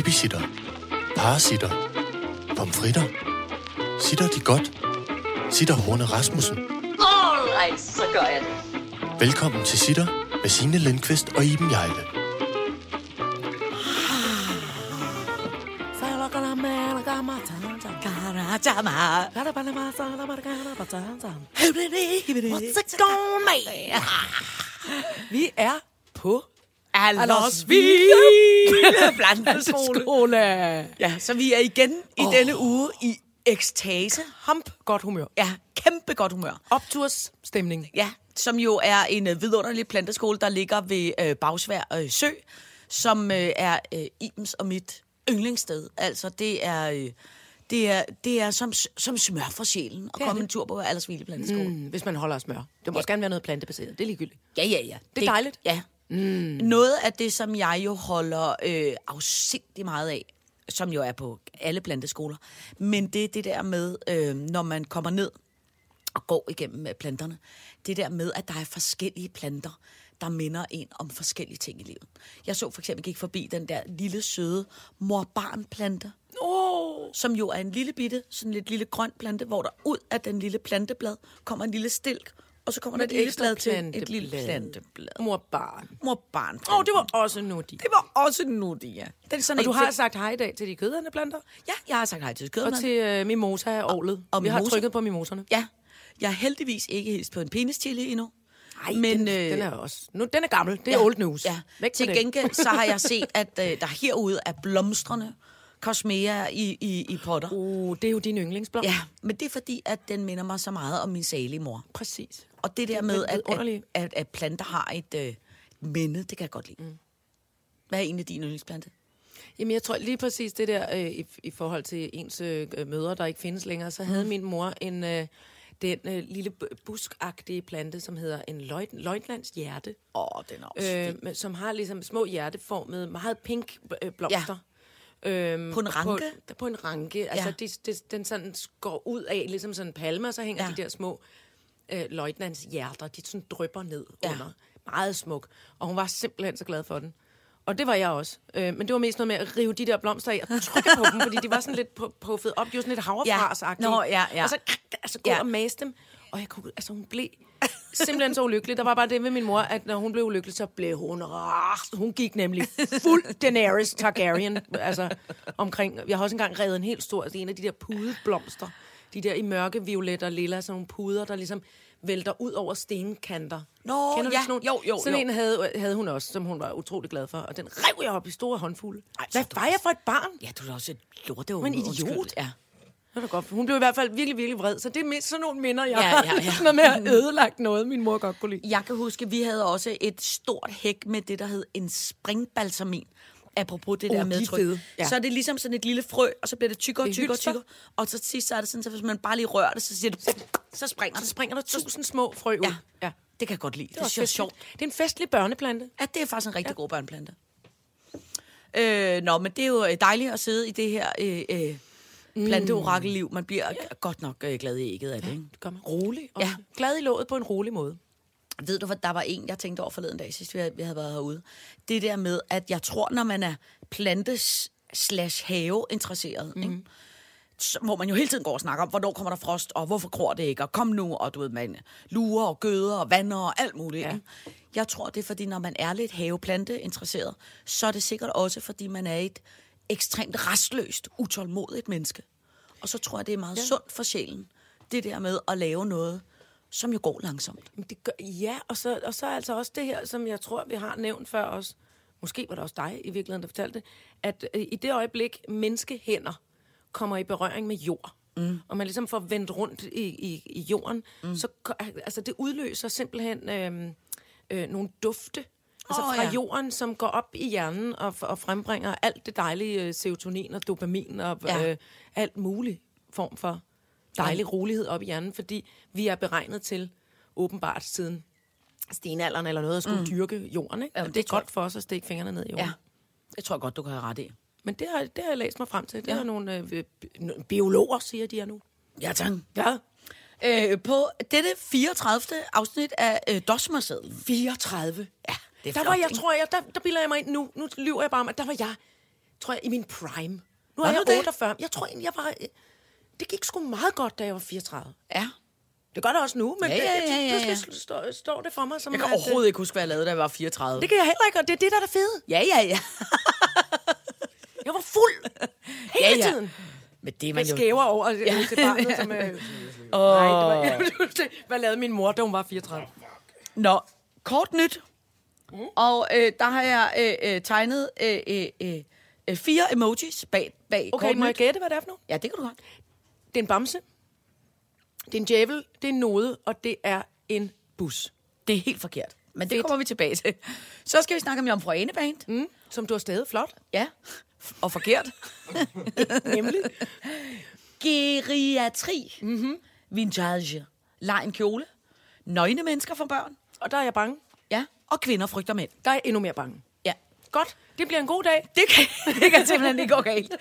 Babysitter. Parasitter. Pomfritter. Sitter de godt? Sitter Horne Rasmussen. Alright, så gør jeg det. Velkommen til Sitter med Signe Lindqvist og Iben Jejle. What's it gonna be? Vi er på Aldersvig Planteskole. Ja, så vi er igen i Åh. denne uge i ekstase. Hamp godt humør. Ja, kæmpe godt humør. Opturs stemning. Ja, som jo er en øh, vidunderlig planteskole, der ligger ved øh, Bagsvær øh, Sø, som øh, er øh, Ibens og mit yndlingssted. Altså, det er... Øh, det er, det er som, som smør for sjælen at komme det. en tur på Aldersvile Planteskole. Mm. Hvis man holder af smør. Det må også gerne være noget plantebaseret. Det er ligegyldigt. Ja, ja, ja. Det er dejligt. Ja. Mm. Noget af det, som jeg jo holder øh, afsindig meget af, som jo er på alle planteskoler, men det er det der med, øh, når man kommer ned og går igennem øh, planterne, det der med, at der er forskellige planter, der minder en om forskellige ting i livet. Jeg så for eksempel gik forbi den der lille søde mor-barn-plante, Oh. som jo er en lille bitte, sådan lidt lille grøn plante, hvor der ud af den lille planteblad kommer en lille stilk, og så kommer der et lille blad til et lille planteblad. Mor barn. Mor barn. Åh, oh, det var også nuttigt. det var også nuttigt, ja. Det er sådan Og du har ting- sagt hej i dag til de køderne planter? Ja, jeg har sagt hej til Og skøderne. til øh, mimosa og ålet. og Vi har trykket på mimoserne. Ja, jeg har heldigvis ikke hilst på en penischili endnu. Ej, men, den, øh, den er også... Nu, den er gammel. Det er old news. Ja. Væk Til den. gengæld så har jeg set, at øh, der herude er blomstrende kosmea i, i, i potter. Uh, det er jo din yndlingsblom. Ja, men det er fordi, at den minder mig så meget om min salige mor. Præcis. Og det der er med, at, at, at, at planter har et øh, minde, det kan jeg godt lide. Mm. Hvad er en af dine yndlingsplante? Jamen, jeg tror lige præcis det der, øh, i, i forhold til ens øh, mødre, der ikke findes længere, så havde min mor en... Øh, den øh, lille bu- buskagtige plante, som hedder en løjtlands hjerte, Åh, oh, den er også øh, som har ligesom små hjerteformede, meget pink øh, blomster. Ja. Øhm, På en ranke? På, på en ranke. Altså, Ja. de, de, den sådan går ud af, ligesom sådan en palme, og så hænger Ja. de der små øh, løjtnants hjerter, de sådan drypper ned Ja. under. Meget smuk. Og hun var simpelthen så glad for den. Og det var jeg også. Øh, men det var mest noget med at rive de der blomster af og trykke på dem, fordi de var sådan lidt pu- puffet op. De var sådan lidt havrefras Ja. Nå, ja, ja. Og så altså, gå ja. og mase dem. Og jeg kunne, altså, hun blev simpelthen så ulykkelig. Der var bare det med min mor, at når hun blev ulykkelig, så blev hun rast. Hun gik nemlig fuld Daenerys Targaryen. Altså, omkring, jeg har også engang revet en helt stor, altså en af de der pudeblomster. De der i mørke, violet og lilla, sådan nogle puder, der ligesom vælter ud over stenkanter. Nå, Kender du ja. sådan nogle? Jo, jo, Sådan jo. en havde, havde hun også, som hun var utrolig glad for. Og den rev jeg op i store håndfulde. Ej, Hvad var jeg for et barn? Ja, du er også et lorte Men idiot. Undskyld. Ja. Det var godt. Hun blev i hvert fald virkelig, virkelig vred. Så det er mest sådan nogle minder, jeg Ja, har. ja, ja. Noget med at ødelagt noget, min mor godt kunne lide. Jeg kan huske, vi havde også et stort hæk med det, der hed en springbalsamin. Apropos det Oh, der de med tryk. Ja. Så er det ligesom sådan et lille frø, og så bliver det tykkere, Det er tykkere, tykkere. Og så til sidst så er det sådan, så hvis man bare lige rører det, så siger det, så springer Så springer der tusind små frø ud. Ja. ja. Det kan jeg godt lide. Det, Det er, sjovt. Det er en festlig børneplante. Ja, det er faktisk en rigtig ja. god børneplante. Øh, nå, men det er jo dejligt at sidde i det her øh, øh, planteorakelliv. Man bliver ja. godt nok øh, glad i ægget af det, ikke? Det gør man rolig. Og Ja. ja. Glad i låget på en rolig måde. Ved du hvad, der var en, jeg tænkte over forleden dag, sidst vi havde, vi havde været herude. Det der med, at jeg tror, når man er plantes slash have interesseret, mm. ikke? Så, hvor man jo hele tiden går og snakker om, hvornår kommer der frost, og hvorfor gror det ikke, og kom nu, og du ved, man lurer og gøder og vander og alt muligt. Ja. Jeg tror, det er fordi, når man er lidt haveplante interesseret, så er det sikkert også, fordi man er et ekstremt restløst, utålmodigt menneske. Og så tror jeg, det er meget ja. sundt for sjælen, det der med at lave noget, som jo går langsomt. Det gør, ja, og så, og så er altså også det her, som jeg tror, vi har nævnt før også. Måske var det også dig i virkeligheden, der fortalte det. At øh, i det øjeblik, menneskehænder kommer i berøring med jord, mm. og man ligesom får vendt rundt i, i, i jorden, mm. så altså, det udløser simpelthen øh, øh, nogle dufte, altså Åh, fra ja. jorden, som går op i hjernen og, og frembringer alt det dejlige øh, serotonin og dopamin og Ja. øh, alt muligt form for dejlig rolighed op i hjernen, fordi vi er beregnet til, åbenbart siden stenalderen eller noget, at skulle mm. dyrke jorden. Ikke? Ja, Ja, det det er jeg. godt for os at stikke fingrene ned i jorden. Ja, det tror jeg godt, du kan have ret i. Men det har, det har jeg læst mig frem til. Det Ja. ja. er nogle øh, bi- biologer, siger de her nu. Ja, tak. Ja. Øh, på dette 34. afsnit af øh, Dosmersedlen. 34. Ja, det er Der flot, var jeg, ikke? tror jeg, der, der bilder jeg mig ind nu. Nu lyver jeg bare om, at der var jeg tror jeg, i min prime. Nu er jeg det? 48. Jeg tror egentlig, jeg var... øh, Det gik sgu meget godt, da jeg var 34. Ja. Det gør det også nu, men Ja, ja, ja, ja, ja. pludselig står, står det for mig som... Jeg kan at, øh, overhovedet ikke huske, hvad jeg lavede, da jeg var 34. Det kan jeg heller ikke, og det er det, der er det fede. Ja, ja, ja. Jeg var fuld hele Ja, ja. tiden. Men det er man jo... skæver over ja. til barnet, som... Øh, Åh. nej, det var, hvad lavede min mor, da hun var 34? Nå, kort nyt. Og øh, der har jeg øh, øh, tegnet øh, øh, øh, øh, fire emojis bag, bag Okay, må jeg gætte, hvad det er for noget? Ja, det kan du godt. Det er en bamse, det er en djævel, det er en node, og det er en bus. Det er helt forkert. Men det Fedt. kommer vi tilbage til. Så skal vi snakke om Jomfru Ane Band. Mm, som du har stadig flot. Ja. Og forkert. Nemlig. Geriatri. Mm-hmm. Vintage. Leg en kjole. Nøgne mennesker for børn. Og der er jeg bange. Ja. Og kvinder frygter mænd. Der er endnu mere bange. Ja. Godt, det bliver en god dag. Det kan, det kan simpelthen ikke gå galt.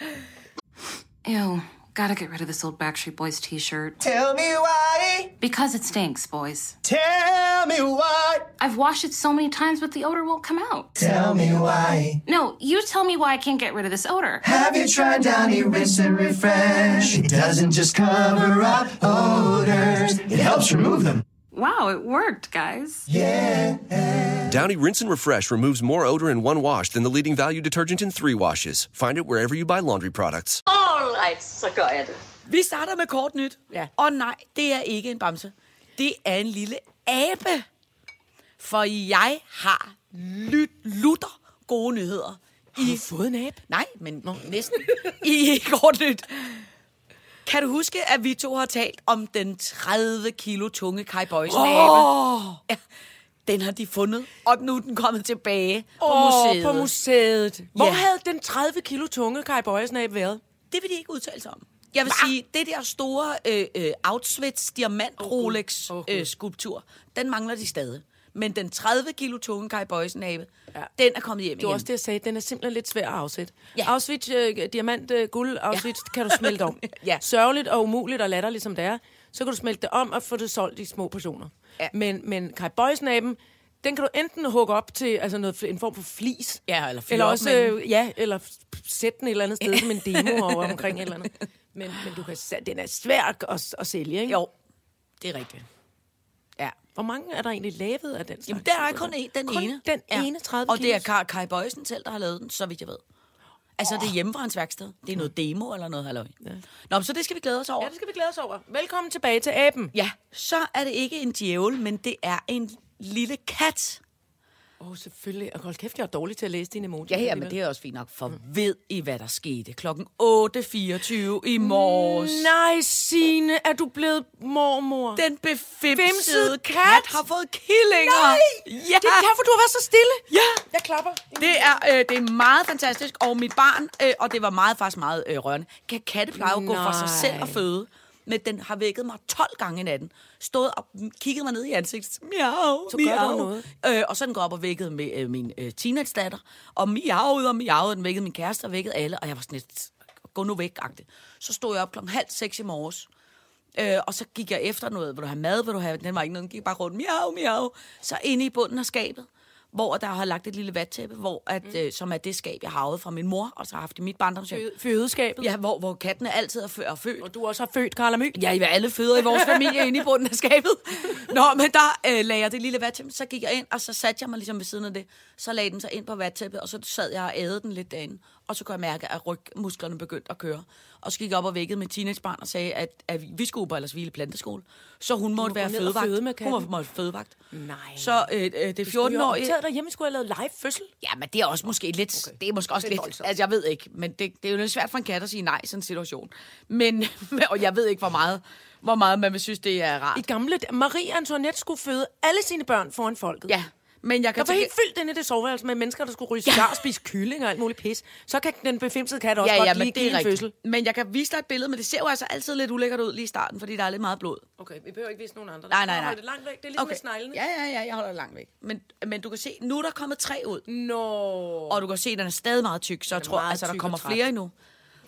Ew, gotta get rid of this old Backstreet Boys t shirt. Tell me why. Because it stinks, boys. Tell me why. I've washed it so many times, but the odor won't come out. Tell me why. No, you tell me why I can't get rid of this odor. Have you tried Downy Rinse and Refresh? It doesn't just cover up odors, it helps remove them. Wow, it worked, guys. Downy Rinse and Refresh removes more odor in one wash than the leading value detergent in three washes. Find it wherever you buy laundry products. All right, så gør jeg det. Vi starter med kort nyt. Ja. Og nej, det er ikke en bamse. Det er en lille abe. For jeg har lyt, lutter gode nyheder. Har du fået en abe? Nej, men Nå. næsten. I kort nyt. Kan du huske, at vi to har talt om den 30 kilo tunge Kai Boys oh. Ja, den har de fundet, og nu er den kommet tilbage på Åh, museet. på museet. Hvor Ja. havde den 30 kilo tunge Kai Bøjesnab været? Det vil de ikke udtale sig om. Jeg vil sige, det der store øh, øh, Auschwitz diamant Rolex Gud. Åh, øh, Gud. skulptur, den mangler de stadig. Men den 30 kilo tunge Kai Boysen abe, Ja. ja. den er kommet hjem Det var igen. også det, jeg sagde. Den er simpelthen lidt svær at afsætte. Ja. Auschwitz, øh, diamant, øh, guld, Auschwitz, kan du smelte om. Ja. Sørgeligt og umuligt og latterligt som det er, så kan du smelte det om og få det solgt i små portioner. Ja. Men, men Kai Bøjesnaben, den kan du enten hugge op til altså noget, en form for flis. Ja, eller eller også, øh, ja, eller sætte den et eller andet sted som en demo over omkring et eller andet. Men, men du kan, den er svær at, at, at sælge, ikke? Jo, det er rigtigt. Ja. Hvor mange er der egentlig lavet af den slags? Jamen, der er kun en, den kun ene. den ja. ene 30 Og det er kilos? Kai, Kai Bøjsen selv, der har lavet den, så vidt jeg ved. Altså, det er hjemme fra hans værksted. Det er noget demo eller noget, halløj. Ja. Nå, men så det skal vi glæde os over. Ja, det skal vi glæde os over. Velkommen tilbage til aben. Ja, så er det ikke en djævel, men det er en lille kat. Åh, oh, selvfølgelig. Og hold kæft, jeg er dårlig til at læse dine emoji. Ja, ja, men det er også fint nok. For ved I, hvad der skete klokken 8.24 i morges? Nej, Signe, er du blevet mormor? Den befimsede kat. kat har fået killinger. Nej! Ja. Det er derfor, du har været så stille. Ja. Jeg klapper. Det er, øh, det er meget fantastisk, og mit barn, øh, og det var meget faktisk meget øh, rørende, kan katte pleje at gå for sig selv og føde, men den har vækket mig 12 gange i natten. Stået og kigget mig ned i ansigtet. Miau, Så gør miau. der noget. Øh, og så den gået op og vækket med øh, min øh, teenage-datter. Og miau og miau, den vækkede min kæreste og vækkede alle. Og jeg var sådan lidt, gå nu væk -agtig. Så stod jeg op klokken halv seks i morges. Øh, og så gik jeg efter noget, vil du have mad, vil du have, den var ikke noget, den gik bare rundt, miau, miau. Så inde i bunden af skabet, hvor der har lagt et lille vattæppe, hvor at, mm. øh, som er det skab, jeg har arvet fra min mor, og så har haft i mit barndomshjem. Fø- Fødeskabet. Ja, hvor, hvor kattene altid er, fø- er født. Og du også har født Karla Mø. Ja, I var alle føder i vores familie inde i bunden af skabet. Nå, men der øh, lagde jeg det lille vattæppe, så gik jeg ind, og så satte jeg mig ligesom ved siden af det. Så lagde den sig ind på vattæppet, og så sad jeg og ædede den lidt derinde. Og så kunne jeg mærke, at rygmusklerne begyndte at køre. Og så gik jeg op og vækkede mit teenagebarn og sagde, at, at vi skulle på ellers hvile planteskole. Så hun måtte være fødevagt. føde hun måtte, måtte fødevagt. Nej. Så øh, øh, det Skulle vi have 14-årige... optaget derhjemme, skulle have lavet live fødsel? Ja, men det er også måske lidt... Okay. Det er måske også Det er lidt... voldsomt. Altså, jeg ved ikke, men det, det er jo lidt svært for en kat at sige nej i sådan en situation. Men, og jeg ved ikke, hvor meget, hvor meget man vil synes, det er rart. I gamle Marie Antoinette skulle føde alle sine børn foran folket. Ja, men jeg Der kan var til- helt fyldt inde i det soveværelse med mennesker, der skulle ryge cigar og spise kylling og alt muligt pis. Så kan den befimsede kat også ja, godt ja, men det er fødsel. Men jeg kan vise dig et billede, men det ser jo altså altid lidt ulækkert ud lige i starten, fordi der er lidt meget blod. Okay, vi behøver ikke vise nogen andre. Nej, nej, nej. det langt væk. Det er ligesom okay. med sneglene. Ja, ja, ja, jeg holder det langt væk. Men, men du kan se, nu er der kommet tre ud. Nå. Og du kan se, at den er stadig meget tyk, så jeg tror, altså, der kommer flere endnu.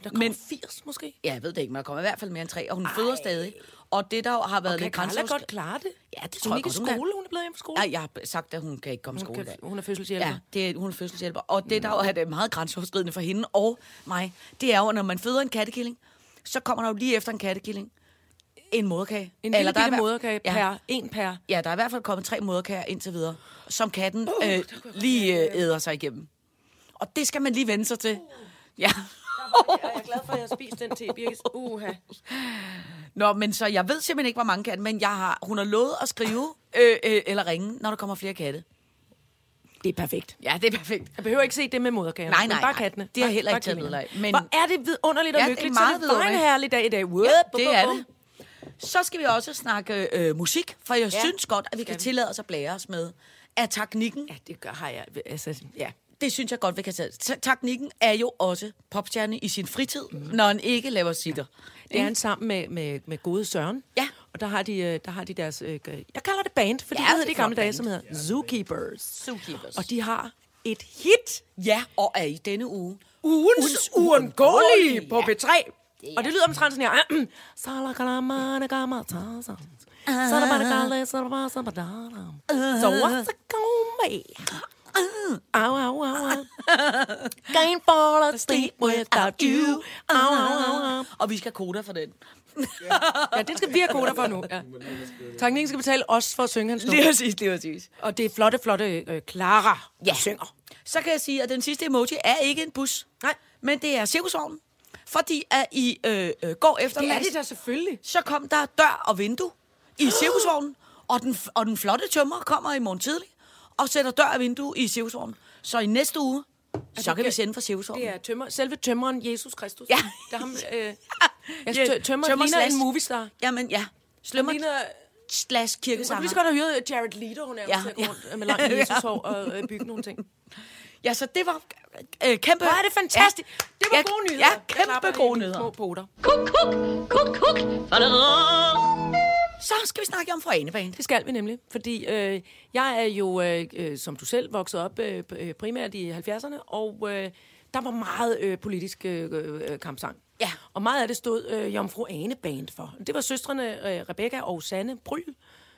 Der kommer Men- men, 80 måske. Ja, jeg ved det ikke, men der kommer i hvert fald mere end tre, og hun Ej. føder stadig. Og det, der har været Kan lidt grænseoverskridende- godt klare det? Ja, det Hun tror er jeg godt, hun kan. skole, hun er blevet hjemme fra skole. Ja, jeg har sagt, at hun kan ikke komme i hun, skole kan, hun er fødselshjælper. Ja, det er, hun er fødselshjælper. Og det, der jo er det meget grænseoverskridende for hende og mig, det er jo, at når man føder en kattekilling, så kommer der jo lige efter en kattekilling en moderkage. En lille der er bitte moderkage per, en per. Ja, der er i hvert fald kommet tre moderkager indtil videre, som katten øh, lige øh, æder sig igennem. Og det skal man lige vende sig til. Ja. Jeg er glad for, at jeg har spist den te, Birgit. Uha. Nå, men så jeg ved simpelthen ikke, hvor mange katte, men jeg har, hun har lovet at skrive øh, øh, eller ringe, når der kommer flere katte. Det er perfekt. Ja, det er perfekt. Jeg behøver ikke se det med moderkagerne. Nej, men nej, bare nej. kattene. Det Bare- heller ikke taget af, men- Hvor er det vidunderligt og Ja, det er lykkeligt. meget så det var en herlig dag i dag. Whoop, Ja, det er det. Så skal vi også snakke øh, musik, for jeg ja. Synes godt, at vi kan tillade os at blære os med, at teknikken, Ja, det gør, har jeg. Altså, ja. Det synes jeg godt, vi kan tage. Ta- Teknikken er jo også popstjerne i sin fritid, mm. når han ikke laver sitter. Det er han sammen med, med, med gode Søren. Ja. Og der har de, øh, der har de deres... Øh, jeg kalder det band, for Ja, de det hedder er det gamle dage, som hedder Zookeepers. Zookeepers. Og de har et hit. Ja, og er i denne uge. Ugens uundgåelige på P3. Og det lyder omtrent sådan her. So what's it gonna be? Ow, ow, ow, ow. Can't fall asleep without you. Ow, ow, ow, ow. Og vi skal have koda for den. Ja, den skal vi have koder for nu. Ja. Teknikken skal betale os for at synge hans Lige nummer. præcis, lige præcis. Og det er flotte, flotte øh, Clara, Ja. der synger. Så kan jeg sige, at den sidste emoji er ikke en bus. Nej. Men det er cirkusvognen. Fordi at i øh, øh, går efter Det er det da selvfølgelig. så kom der dør og vindue i cirkusvognen, og den, og den flotte tømmer kommer i morgen tidlig og sætter dør og vindue i cirkusvognen. Så i næste uge, så kan vi sende fra cirkusvognen. Det er tømmer, selve tømmeren Jesus Kristus. Ja. Det er ham, øh, jeg Ja, tø- tømmer, tømmer ligner slash- en moviestar. Jamen ja, slømmer ligner... slash kirkesanger. lige så godt have hyret Jared Leto, hun er Ja, ja, rundt med langt Jesushår og øh, bygge nogle ting. Ja, så det var øh, kæmpe... Hvor er det fantastisk. Ja. Det var Ja, gode nyheder. Ja, kæmpe gode nyheder. Små poter. Kuk, kuk, kuk, kuk. Så skal vi snakke om forenebane. Det skal vi nemlig, fordi øh, jeg er jo, øh, øh, som du selv, vokset op øh, øh, primært i 70'erne, og øh, der var meget øh, politisk øh, øh, kampsang. Ja. Og meget af det stod øh, Jomfru Ane Band for. Det var søstrene øh, Rebecca og Sanne Bryl.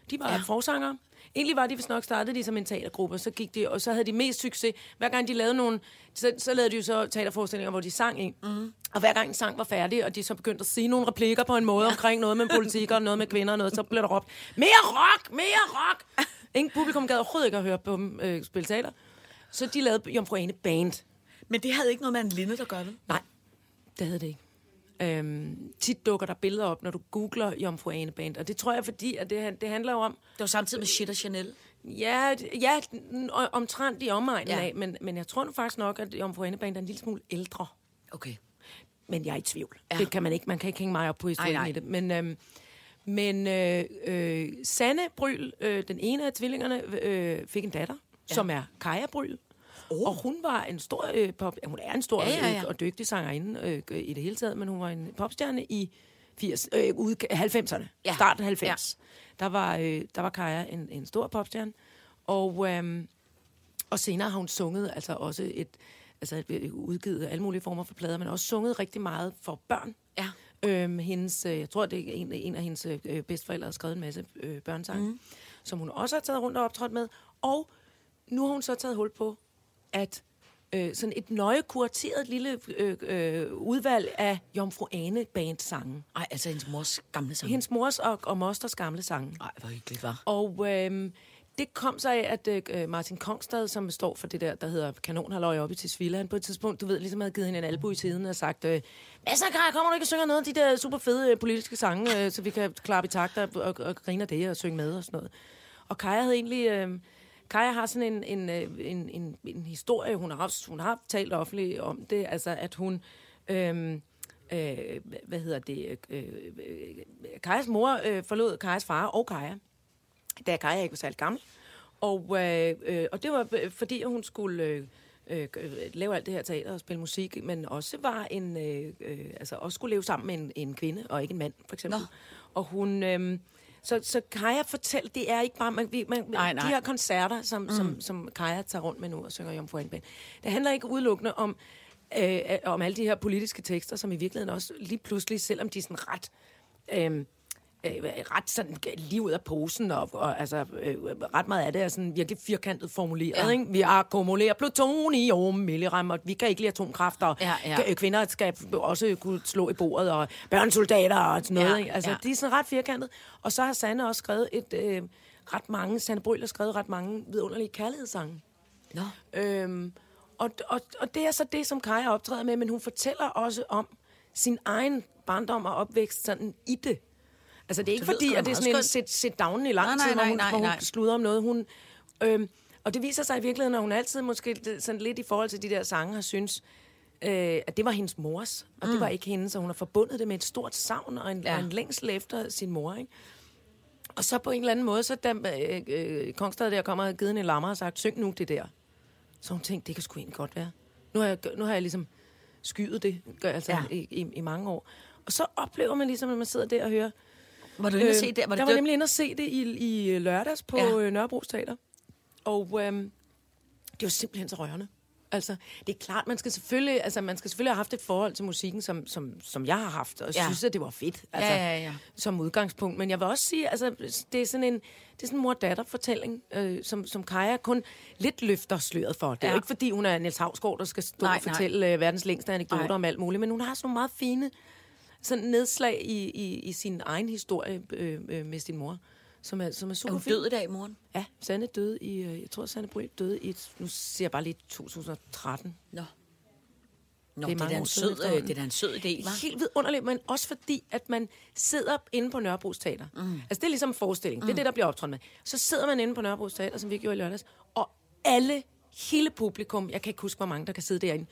De var ja. forsangere. Egentlig var de, hvis nok startede de som en teatergruppe, så gik de, og så havde de mest succes. Hver gang de lavede nogle, så, så lavede de jo så teaterforestillinger, hvor de sang i. Mm. Og hver gang en sang var færdig, og de så begyndte at sige nogle replikker på en måde ja. omkring noget med politik og noget med kvinder og noget, så blev der råbt, mere rock, mere rock! Ingen publikum gad overhovedet ikke at høre på dem øh, spille teater. Så de lavede Jomfru Ane Band. Men det havde ikke noget med en linde, der gør det. Nej, det havde det ikke. Øhm, tit dukker der billeder op, når du googler Jomfru Ane Band, og det tror jeg, fordi at det, det handler jo om, Det var samtidig med Shit og Chanel. Ja, ja omtrent i omegnen Ja. af, men, men jeg tror nu faktisk nok, at Jomfru Ane Band er en lille smule ældre. Okay. Men jeg er i tvivl. Ja. Ja. Det kan man ikke. Man kan ikke hænge mig op på historien Nej, nej. i det. Men, øhm, men øh, øh, Sanne Bryl, øh, den ene af tvillingerne, øh, fik en datter, ja. som er Kaja Bryl. Oh. Og hun var en stor øh, pop... Hun er en stor Ja, ja, ja. Øh, og dygtig sangerinde øh, i det hele taget, men hun var en popstjerne i 80, øh, ude, 90'erne. Ja. Starten af 90. Ja. Der, var, øh, der var Kaja en, en stor popstjerne. Og, øhm, og senere har hun sunget altså også et, altså et- udgivet alle mulige former for plader, men også sunget rigtig meget for børn. Ja. Øhm, hendes, øh, jeg tror, det er en, en af hendes øh, bedsteforældre, har skrevet en masse øh, børnesange, mm. som hun også har taget rundt og optrådt med. Og nu har hun så taget hul på, at øh, sådan et nøje kurateret lille øh, øh, udvalg af Jomfru Ane band sange. Ej, altså hendes mors gamle sang. Hendes mors og, og mosters gamle sange. Ej, hvor hyggeligt, var. Og øhm, det kom så af, at øh, Martin Kongstad, som står for det der, der hedder Kanonhalløj oppe i Tisvilde, han på et tidspunkt, du ved, ligesom havde givet hende en albu i tiden og sagt, øh, så, Kaja, kommer du ikke og synger noget af de der super fede øh, politiske sange, øh, så vi kan klappe i takt og, og, og grine af det og synge med og sådan noget. Og Kaja havde egentlig... Øh, Kaja har sådan en, en, øh, en, en, en historie, hun har, hun har talt offentligt om det, altså at hun... Øhm, øh, hvad hedder det? Øh, øh, Kajas mor øh, forlod Kajas far og Kaja, da Kaja ikke var særlig gammel. Og, øh, øh, og det var øh, fordi, hun skulle øh, øh, øh, lave alt det her teater og spille musik, men også var en, øh, øh, altså også skulle leve sammen med en, en kvinde og ikke en mand, for eksempel. Nå. Og hun... Øh, så, så Kaja fortæl, det er ikke bare, man, man, Nej, nej. de her koncerter, som, mm. som, som Kaja tager rundt med nu og synger Jomfru Anbænd, det handler ikke udelukkende om, øh, om alle de her politiske tekster, som i virkeligheden også lige pludselig, selvom de er sådan ret... Øh, øh, ret sådan lige ud af posen, og, og altså, øh, ret meget af det er sådan virkelig firkantet formuleret. Ja. Ikke? Vi akkumulerer plutonium, milligram, og vi kan ikke lide atomkræfter. Ja, ja. Kvinder skal også kunne slå i bordet, og børnesoldater og sådan noget. Ja, ikke? Altså, ja. de er sådan ret firkantet. Og så har Sanne også skrevet et... Øh, ret mange, Sanne Bryl har skrevet ret mange vidunderlige kærlighedssange. Nå. Øhm, og, og, og det er så det, som Kaja optræder med, men hun fortæller også om sin egen barndom og opvækst sådan i det. Altså, det er ikke Det fordi, at det er sådan en sit, sit down i lang Nej, nej, tid, hvor nej, hun, nej, hvor hun nej. sluder om noget. Hun, øhm, og det viser sig i virkeligheden, at hun altid måske sådan lidt i forhold til de der sange har synes, øh, at det var hendes mors, og det var ikke hendes, så hun har forbundet det med et stort savn og en, Mm. Ja. og en længsel efter sin mor, ikke? Og så på en eller anden måde, så da øh, øh, Kongstad der kommer og givet hende en lammer og sagt, syng nu det der. Så hun tænkte, det kan sgu egentlig godt være. Nu har jeg, nu har jeg ligesom skyet det gør, altså, Ja. i, i, i mange år. Og så oplever man ligesom, at man sidder der og hører... Var du inde og se det? Var det var død? nemlig inde og se det i, i lørdags på Ja. ja. Nørrebro Teater. Og øhm, det var simpelthen så rørende. Altså, det er klart, man skal selvfølgelig, altså, man skal selvfølgelig have haft et forhold til musikken, som, som, som jeg har haft, og Ja. synes, at det var fedt. Altså, Ja, ja, ja. Som udgangspunkt. Men jeg vil også sige, altså, det er sådan en, det er sådan en mor-datter-fortælling, øh, som, som Kaja kun lidt løfter sløret for. Det er Ja. jo ikke, fordi hun er Niels Havsgaard, der skal stå Nej, og fortælle øh, verdens længste anekdoter Nej. om alt muligt, men hun har sådan nogle meget fine sådan nedslag i, i, i sin egen historie øh, øh, med sin mor, som er, som er Er super hun fin. død i dag, moren? Ja, Sanne døde i, øh, jeg tror, Sanne Bryl døde i, et- nu siger jeg bare lige 2013. Nå. Nå, Det er det er, da en sød, øh, det er da en sød idé, hva'? Helt vidunderligt, men også fordi, at man sidder inde på Nørrebros Teater. Mm. Altså, det er ligesom en forestilling. Mm. Det er det, der bliver optrådt med. Så sidder man inde på Nørrebros Teater, som vi gjorde i lørdags, og alle, hele publikum, jeg kan ikke huske, hvor mange, der kan sidde derinde,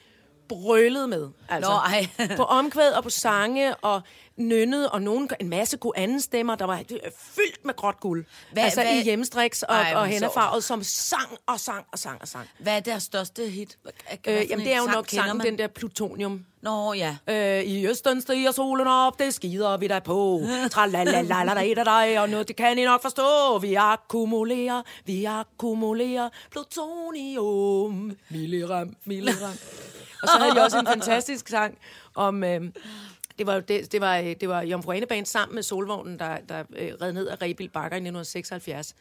brølede med. Altså, Nå, ej. på omkvæd og på sange og nynnede, og nogen, en masse gode anden stemmer, der var fyldt med gråt guld. Hvad, altså hvad? i hjemstriks og, og hænderfarvet, som sang og sang og sang og sang. Hvad er deres største hit? Hvad øh, jamen, det er jo sang nok sangen, den der Plutonium. Nå ja. Øh, I østen stiger solen op, det skider vi der på. la la la la Tralalalalaladadadaj, og nu det kan I nok forstå. Vi akkumulerer, vi akkumulerer plutonium. Milligram, milligram. og så havde jeg også en fantastisk sang om... Øh, det var, jo det, det var, øh, det var Jomfru Anebane sammen med Solvognen, der, der øh, red ned af Rebild Bakker i 1976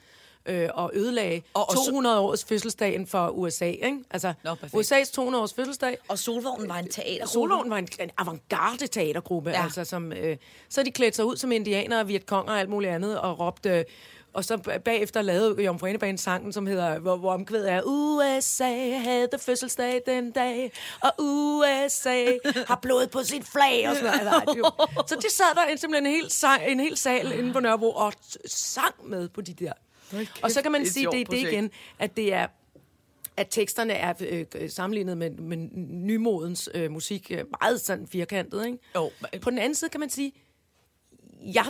øh, og ødelagde Og- og så- 200 års fødselsdagen for USA. Ikke? Altså, Nå, perfekt. USA's 200 års fødselsdag. Og Solvognen var en teater. Solvognen var en, en avantgarde teatergruppe, Ja. altså, som, øh, så de klædte sig ud som indianere, Vietkonger og alt muligt andet, og råbte, øh, og så bagefter lavede Jomfru Anebane sangen, som hedder, hvor, hvor omkvædet er, USA havde fødselsdag den dag, og USA har blod på sit flag, og sådan noget. Altså, Så de sad der en, simpelthen en hel, sang, en hel sal inde på Nørrebro, og sang med på de der. Og så kan man det er sige, det, det igen, at det er at teksterne er øh, sammenlignet med, med nymodens øh, musik øh, meget sådan firkantet. Ikke? Jo. På den anden side kan man sige, ja,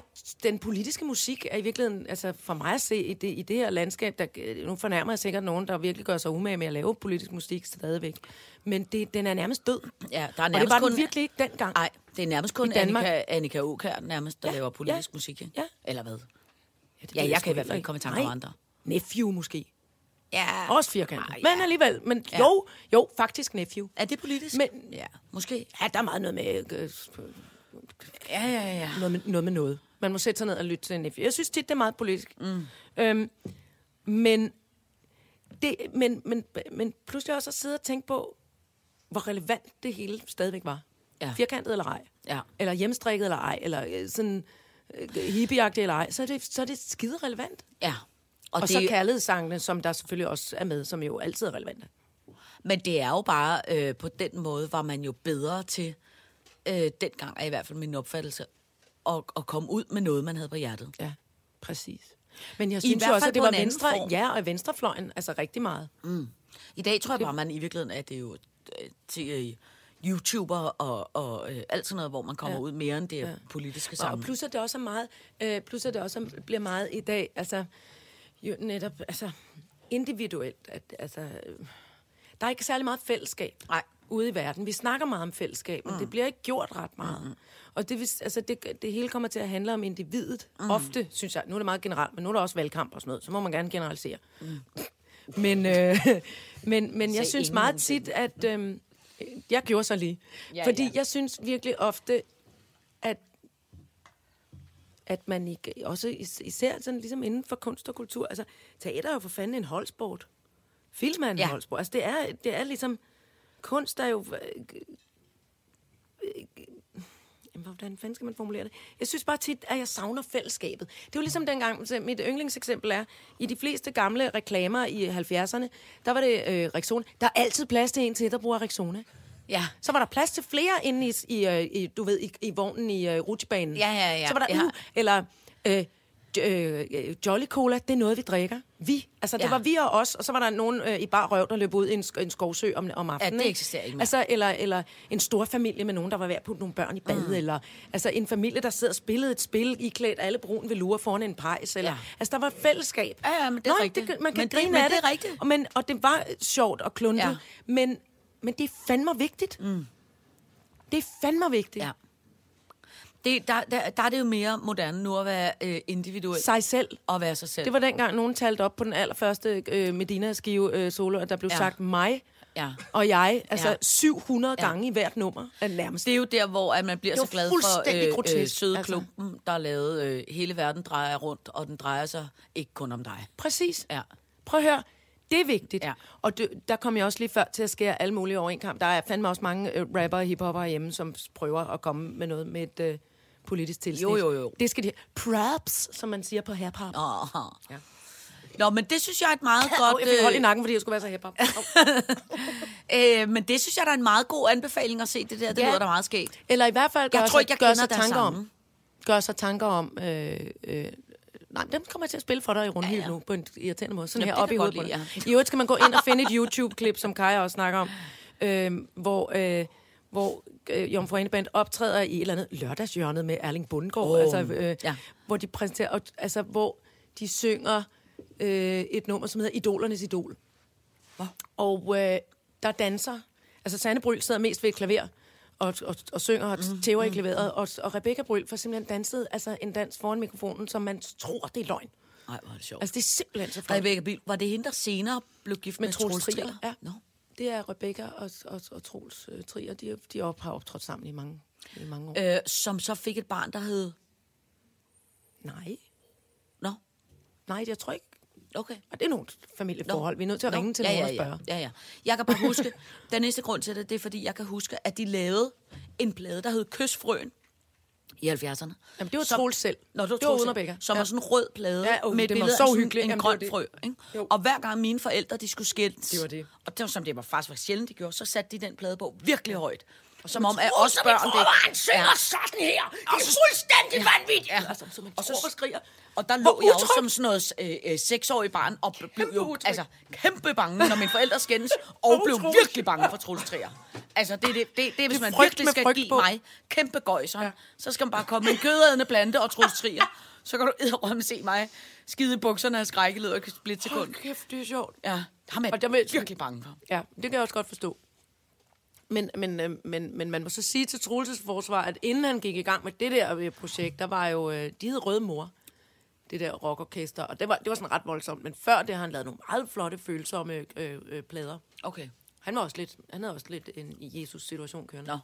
den politiske musik er i virkeligheden, altså for mig at se i det, i det her landskab, der, nu fornærmer jeg sikkert nogen, der virkelig gør sig umage med at lave politisk musik stadigvæk, men det, den er nærmest død. Ja, der er Og det nærmest var kun... den virkelig ikke dengang. Nej, det er nærmest kun. Annika, Annika Åkær, nærmest, der Ja, laver politisk ja, musik. ikke? ja. Eller hvad? det Ja, jeg sgu kan i hvert fald ikke komme i tanke om andre. Nephew måske. Ja. Også firkantet. Ej, Men ja. alligevel. Men Ja. jo, jo, faktisk Nephew. Er det politisk? Men- ja, måske. Ja, der er meget noget med, øh, Ja, ja, ja. noget med noget. Med noget. Man må sætte sig ned og lytte til en. Jeg synes tit, det er meget politisk. Mm. Øhm, men, det, men, men, men pludselig også at sidde og tænke på, hvor relevant det hele stadigvæk var. Ja. Firkantet eller ej. Ja. Eller hjemstrikket eller ej. Eller øh, sådan øh, hippieagtigt eller ej. Så er det, så er det skide relevant. Ja. Og, og det, så kærlighedssangene, som der selvfølgelig også er med, som jo altid er relevante. Men det er jo bare, øh, på den måde var man jo bedre til, øh, dengang er i hvert fald min opfattelse, at, at komme ud med noget, man havde på hjertet. Ja, præcis. Men jeg I synes hvert jo også, fald at det var venstre, form. ja, og venstrefløjen, altså rigtig meget. I dag tror jeg bare, man i virkeligheden, at det er jo øh, til øh, YouTuber og, og øh, alt sådan noget, hvor man kommer ja. ud mere end det ja. politiske Og sammen. plus at det også er meget, øh, plus at det også er- bliver meget i dag, altså jo netop, altså individuelt, at, altså, øh, der er ikke særlig meget fællesskab Nej. Ude i verden. Vi snakker meget om fællesskab, men mm. det bliver ikke gjort ret meget. Mm. Og det, vil- altså, det, det hele kommer til at handle om individet. Mm. Ofte, synes jeg, nu er det meget generelt, men nu er der også valgkamp og sådan noget, så må man gerne generalisere. Mm. Men, øh, men, men jeg synes meget tit, at, øh, Jeg gjorde så lige. Ja, Fordi ja. jeg synes virkelig ofte, at at man ikke, også is- især sådan ligesom inden for kunst og kultur, altså teater er jo for fanden en holdsport. Film er en ja. holdsport. Altså det er, det er ligesom, kunst er jo, øh, hvordan fanden skal man formulere det? Jeg synes bare tit, at jeg savner fællesskabet. Det er jo ligesom dengang, så mit yndlingseksempel er, i de fleste gamle reklamer i 70'erne, der var det øh, Rexona. Der er altid plads til en til, der bruger Rexona. Ja. Så var der plads til flere inde i, i, øh, i du ved, i, i vognen i uh, rutsjebanen. Ja, ja, ja, Så var der, ja. uh, eller øh, øh, Jolly Cola, det er noget, vi drikker. Vi. Altså, det Ja. var vi og os, og så var der nogen øh, i bar røv, der løb ud i en, en skovsø om, om aftenen. det ikke? eksisterer ikke mere. Altså, eller, eller en stor familie med nogen, der var ved at putte nogle børn i bad, mm. eller altså en familie, der sidder og spillede et spil, i klædt alle brun velour foran en pejs. Eller, Ja. ja. Altså, der var fællesskab. Ja, ja, men det er Nå, rigtigt. Det, man kan Men det- grine men af det det. er rigtigt. Og, men, og det var sjovt og kluntet, Ja. ja. men, men det er fandme vigtigt. Mm. Det er fandme vigtigt. Ja. Det, der, der, der er det jo mere moderne nu at være øh, individuel Sig selv. og være sig selv. Det var dengang, nogen talte op på den allerførste øh, Medina-skive øh, solo, at der blev Ja. sagt mig Ja. og jeg, altså Ja. ja. 700 Ja. gange i hvert nummer, er nærmest. Det er jo der, hvor at man bliver så glad for øh, øh, grotesk, Søde altså. Klumpen, der er lavet øh, Hele verden drejer rundt, og den drejer sig ikke kun om dig. Præcis. Ja. Prøv at høre. Det er vigtigt. Ja. Og det, der kom jeg også lige før til at skære alle mulige over en kamp. Der er fandme også mange øh, rapper og hiphopper hjemme, som prøver at komme med noget med et øh, politisk tilsnit. Jo, jo, jo. Det skal de... Props, som man siger på hip-hop. Oh. Ja. Nå, men det synes jeg er et meget Godt, godt... jeg fik hold i Øh, nakken, fordi jeg skulle være så hip-hop. øh, men det synes jeg, der er en meget god anbefaling at se det der. Det Ja. lyder da meget skægt. Eller i hvert fald gør, Jeg tror ikke, jeg gør sig tanker om. Gør sig tanker om... Øh, øh, nej, dem kommer jeg til at spille for dig i rundhyld Ja, ja, ja. ja. nu, på en irriterende måde. Sådan Jamen, her op i hovedet lide, dig. I øvrigt skal man gå ind og finde et YouTube-klip, som Kaja også snakker om, øh, hvor... Øh, hvor øh, Jomfru Ane Band optræder i et eller andet lørdagshjørnet med Erling Bundgaard, Åh, altså, øh, ja. hvor de præsenterer, og, altså, hvor de synger øh, et nummer, som hedder Idolernes Idol. Og øh, der danser, altså Sanne Bryl sidder mest ved et klaver, og, og, og synger og Mm, tæver i klaveret, og, og Rebecca Bryl får simpelthen danset altså en dans foran mikrofonen, som man tror, det er løgn. Nej, hvor er det sjovt. Altså, det er simpelthen så flot. Rebecca Biel, var det hende, der senere blev gift med, Med Troels Trier? Ja. Nå. Det er Rebecca og, og, og Troels uh, Trier. De, de op- har optrådt sammen i mange, i mange år. Øh, som så fik et barn, der hed... Nej, Nå, nej, jeg tror ikke. okay. Og det er nogle familieforhold. Vi er nødt til at Nå, ringe til ja, nogen ja, og spørge. Ja, ja, ja. Jeg kan bare huske, den næste grund til det, det er, fordi jeg kan huske, at de lavede en plade, der hed Kysfrøen i 70'erne. Jamen, det var Troels selv. Nå, det var, Det var Rebecca. Som Ja. var sådan en rød plade Ja, åh, med et den var billede så af sådan hyggelig. en Jamen, det grøn det. frø. Ikke? Jo. Og hver gang mine forældre, de skulle skilles, Det var det. og det var som det var faktisk var sjældent, de gjorde, så satte de den plade på virkelig højt. Og som om, at os som i børn... forvejen synger Ja. sådan her. Det er fuldstændig vanvittigt. Ja. Altså, så man Og så og skriger. Og der lå Hvor jeg også som sådan noget øh, øh, seksårig barn, og blev Kæmpe jo utrygt. altså, kæmpe bange, når mine forældre skændes, og blev virkelig bange for Troels Trier. Altså, det, det, det, det, det hvis man virkelig skal give på. mig kæmpe gøjser, ja. så skal man bare komme med en kødædende plante og Troels Trier. Så kan du edderrømme se mig skide i bukserne af skrækkeled og split sekund. Hold kæft, det er sjovt. Ja, ham er Og der vil- virkelig bange for. Ja, det kan jeg også godt forstå. Men, men, øh, men, men man må så sige til Troelses forsvar, at inden han gik i gang med det der øh, projekt, der var jo, øh, de hed Røde Mor, det der rockorkester, og det var, det var sådan ret voldsomt. Men før det har han lavet nogle meget flotte, følsomme øh, øh, plader. Okay. Han var også lidt, han havde også lidt en Jesus-situation kørende. Nå.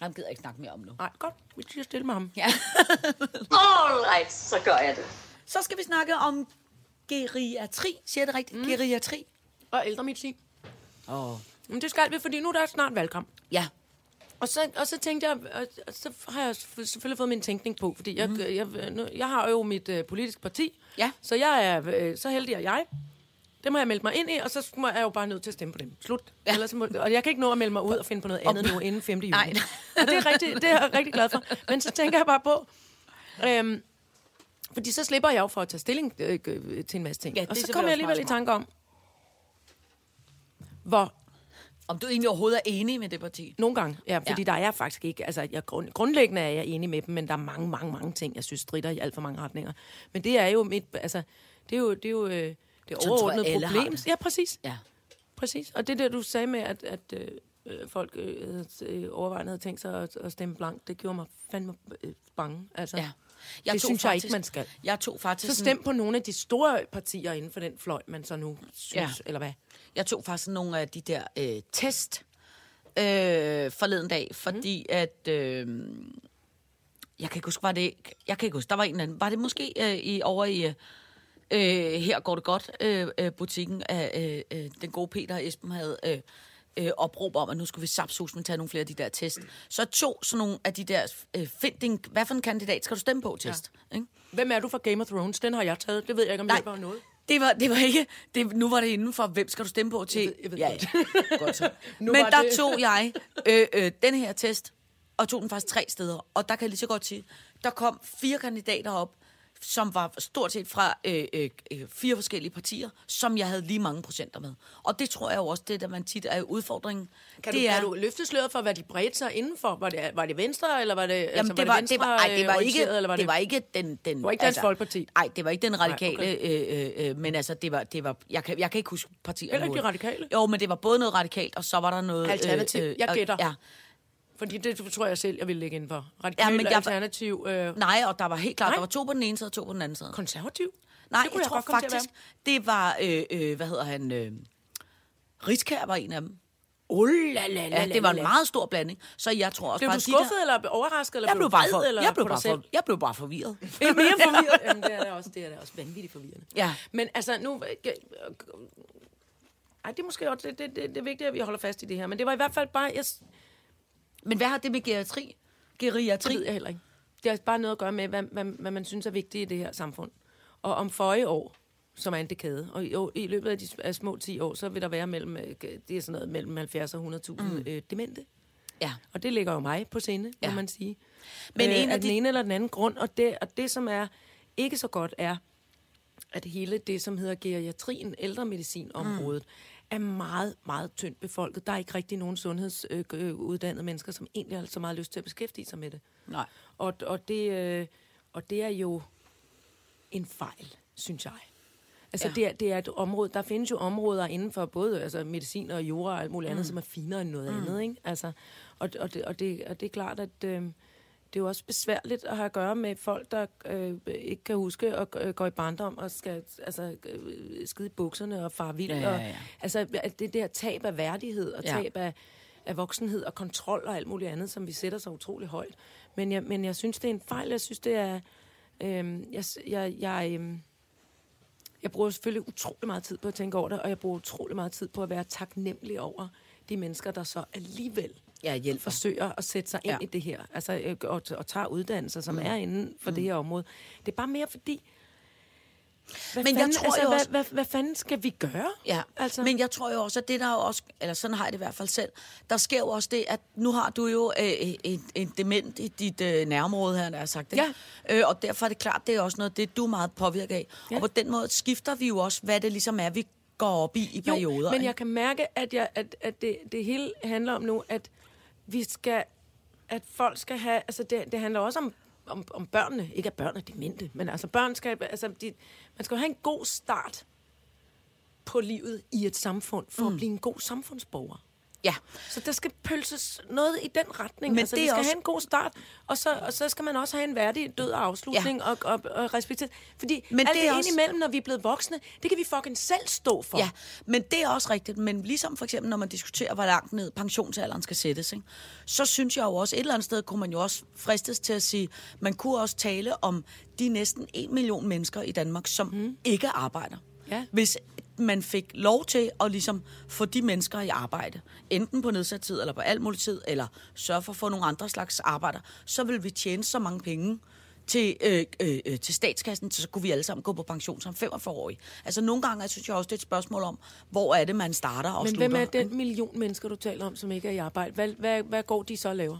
Ham gider jeg ikke snakke mere om nu. Nej, godt. Vi siger stille med ham. Ja. All right, så gør jeg det. Så skal vi snakke om geriatri. Siger jeg det rigtigt? Mm. Geriatri. Og ældremedicin. Åh. Oh. Men det skal vi, fordi nu er der snart valgkamp. Ja. Og så, og så tænkte jeg, og, og så har jeg selvfølgelig fået min tænkning på, fordi jeg, mm. jeg, nu, jeg har jo mit øh, politiske parti, Ja. så jeg er øh, så heldig er jeg. Det må jeg melde mig ind i, og så må jeg jo bare nødt til at stemme på dem. Slut. Ja. Ellers må, og jeg kan ikke nå at melde mig ud og finde på noget andet nu inden 5. juni. Nej. og det er, rigtig, det er jeg rigtig glad for. Men så tænker jeg bare på, øhm, fordi så slipper jeg jo for at tage stilling øh, øh, til en masse ting. Ja, og så kommer jeg alligevel i tanke om, hvor Om du egentlig overhovedet er enig med det parti? Nogle gange, ja, fordi Ja. der er faktisk ikke, altså jeg, grund, grundlæggende er jeg enig med dem, men der er mange, mange, mange ting, jeg synes strider i alt for mange retninger. Men det er jo mit, altså, det er jo, det er jo øh, det tror jeg, overordnede har problem. det. Ja, præcis. Ja. Præcis. Og det der, du sagde med, at, at øh, øh, folk øh, øh, overvejende havde tænkt sig at, at stemme blank, det gjorde mig fandme øh, bange. Altså, Ja. Det synes jeg ikke, man skal. Jeg tog faktisk Så stem på nogle af de store partier inden for den fløj, man så nu synes, Ja. eller hvad? Jeg tog faktisk nogle af de der øh, test øh, forleden dag, fordi mm. at... Øh, jeg kan ikke huske, var det... Jeg kan ikke huske, der var en eller anden... Var det måske øh, i, over i... Øh, øh, her går det godt, øh, øh, butikken af øh, øh, den gode Peter Esben havde øh, øh, opråb om, at nu skulle vi sapsus med tage nogle flere af de der test. Så to sådan nogle af de der, øh, find din, hvad for en kandidat skal du stemme på test? Ja. Ikke? Hvem er du for Game of Thrones? Den har jeg taget. Det ved jeg ikke, om Nej. det hjælper noget. Det var, det var ikke, det, nu var det inden for, hvem skal du stemme på til? Jeg ved- jeg ved ja, godt. ja. godt så. Men var der det- tog jeg øh, øh, den her test, og tog den faktisk tre steder. Og der kan jeg lige så godt sige, der kom fire kandidater op, som var stort set fra øh, øh, øh, fire forskellige partier, som jeg havde lige mange procenter med. Og det tror jeg jo også, det der man tit er udfordringen. Kan, det du, er, kan du løfte sløret for, hvad de bredte sig indenfor? Var det, var det venstre, eller var det, Jamen, altså, det var var, det det var, ej, det var ikke, eller var det var ikke den, den var ikke Dansk Folkeparti? Nej, det var ikke den radikale, Nej, okay. øh, øh, men altså, det var, det var jeg, kan, jeg kan ikke huske partierne. Heller ikke de radikale? Jo, men det var både noget radikalt, og så var der noget... Alternativ. Jeg og- gætter. Ja. Fordi det tror jeg selv, jeg ville lægge ind for. Radikal, Ja, men jeg- alternativ, øh, Nej, og der var helt klart, Nej. der var to på den ene side og to på den anden side. konservativ. Nej, det jeg, jeg tror faktisk, det var, øh, øh, hvad hedder han, øh, Rigskær var en af dem. Oh, la, la, la, Ja, det var en meget stor blanding, så jeg tror også Blev bare... du de der- skuffet, eller overrasket, eller Jeg blev bare, vred, for, eller jeg blev bare, for, jeg blev bare forvirret. Det er mere forvirret. Jamen, det er da også, det er da også vanvittigt forvirrende. Ja. Men altså, nu... Ej, det er måske også det, det, det, det er vigtigt, at vi holder fast i det her. Men det var i hvert fald bare... Jeg, Men hvad har det med geriatri? det Geriatri? ved jeg heller ikke. Det har bare noget at gøre med, hvad, hvad, hvad man synes er vigtigt i det her samfund. Og om forrige år, som er en dekade, og i, i løbet af de af små 10 år, så vil der være mellem, øh, det er sådan noget, mellem 70 og 100.000 mm. øh, demente. Ja. Og det ligger jo mig på sinde, ja. Må man sige. Men øh, en af af den de- ene eller den anden grund. Og det, og det, som er ikke så godt, er, at hele det, som hedder geriatrien, ældremedicinområdet, mm. Er meget, meget tyndt befolket. Der er ikke rigtig nogen sundhedsuddannede mennesker, som egentlig har så meget lyst til at beskæftige sig med det. Nej. Og, og, det, øh, og det er jo en fejl, synes jeg. Altså, Ja. det, er, det er et område, der findes jo områder inden for både altså, medicin og jura og alt muligt andet, som er finere end noget mm. andet, ikke? Altså, og, og, det, og, det, og det er klart, at øh, det er jo også besværligt at have at gøre med folk, der øh, ikke kan huske at øh, gå i barndom og skal altså, øh, skide i bukserne og fare vild. Ja, ja, ja. Og, altså, det der tab af værdighed og Ja. tab af, af voksenhed og kontrol og alt muligt andet, som vi sætter så utrolig højt. Men jeg, men jeg synes, det er en fejl. Jeg synes, det er... Øh, jeg, jeg, jeg, øh, jeg bruger selvfølgelig utrolig meget tid på at tænke over det, og jeg bruger utrolig meget tid på at være taknemmelig over de mennesker, der så alligevel Ja, hjælper. forsøger at sætte sig ind Ja. i det her, altså øh, og, og tager uddannelser, som mm. er inden for mm. det her område. Det er bare mere fordi, hvad, Men jeg fanden, tror altså, jo hvad, også- hvad, hvad fanden skal vi gøre? Ja, Altså- men jeg tror jo også, at det der er jo også, eller sådan har jeg det i hvert fald selv, der sker jo også det, at nu har du jo øh, en, en dement i dit øh, nærområde her, der har sagt det. Ja. Øh, og derfor er det klart, det er også noget, det du er meget påvirket af. Ja. Og på den måde skifter vi jo også, hvad det ligesom er, vi går op i i perioder. Jo, men ikke? jeg kan mærke, at, jeg, at, at det, det hele handler om nu, at vi skal, at folk skal have, altså det, det handler også om, om, om børnene, ikke at børn er demente, men altså børn skal, altså de, man skal jo have en god start på livet i et samfund, for mm. at blive en god samfundsborger. Ja, Så der skal pølses noget i den retning. Men altså, det vi skal også- have en god start, og så, og så skal man også have en værdig død og afslutning ja. og, og, og respektere. Fordi Men alt det det også- indimellem, når vi er blevet voksne, det kan vi fucking selv stå for. Ja, men det er også rigtigt. Men ligesom for eksempel, når man diskuterer, hvor langt ned pensionsalderen skal sættes, ikke? så synes jeg jo også, et eller andet sted kunne man jo også fristes til at sige, man kunne også tale om de næsten en million mennesker i Danmark, som mm. ikke arbejder. Ja. Hvis man fik lov til at ligesom få de mennesker i arbejde, enten på nedsat tid eller på alt muligt tid, eller sørge for at få nogle andre slags arbejder, så vil vi tjene så mange penge til, øh, øh, øh, til statskassen, så kunne vi alle sammen gå på pension som 45-årige. Altså nogle gange synes jeg også, det er et spørgsmål om, hvor er det, man starter og Men slutter. hvem er den million mennesker, du taler om, som ikke er i arbejde? Hvad, hvad, hvad går de så og laver?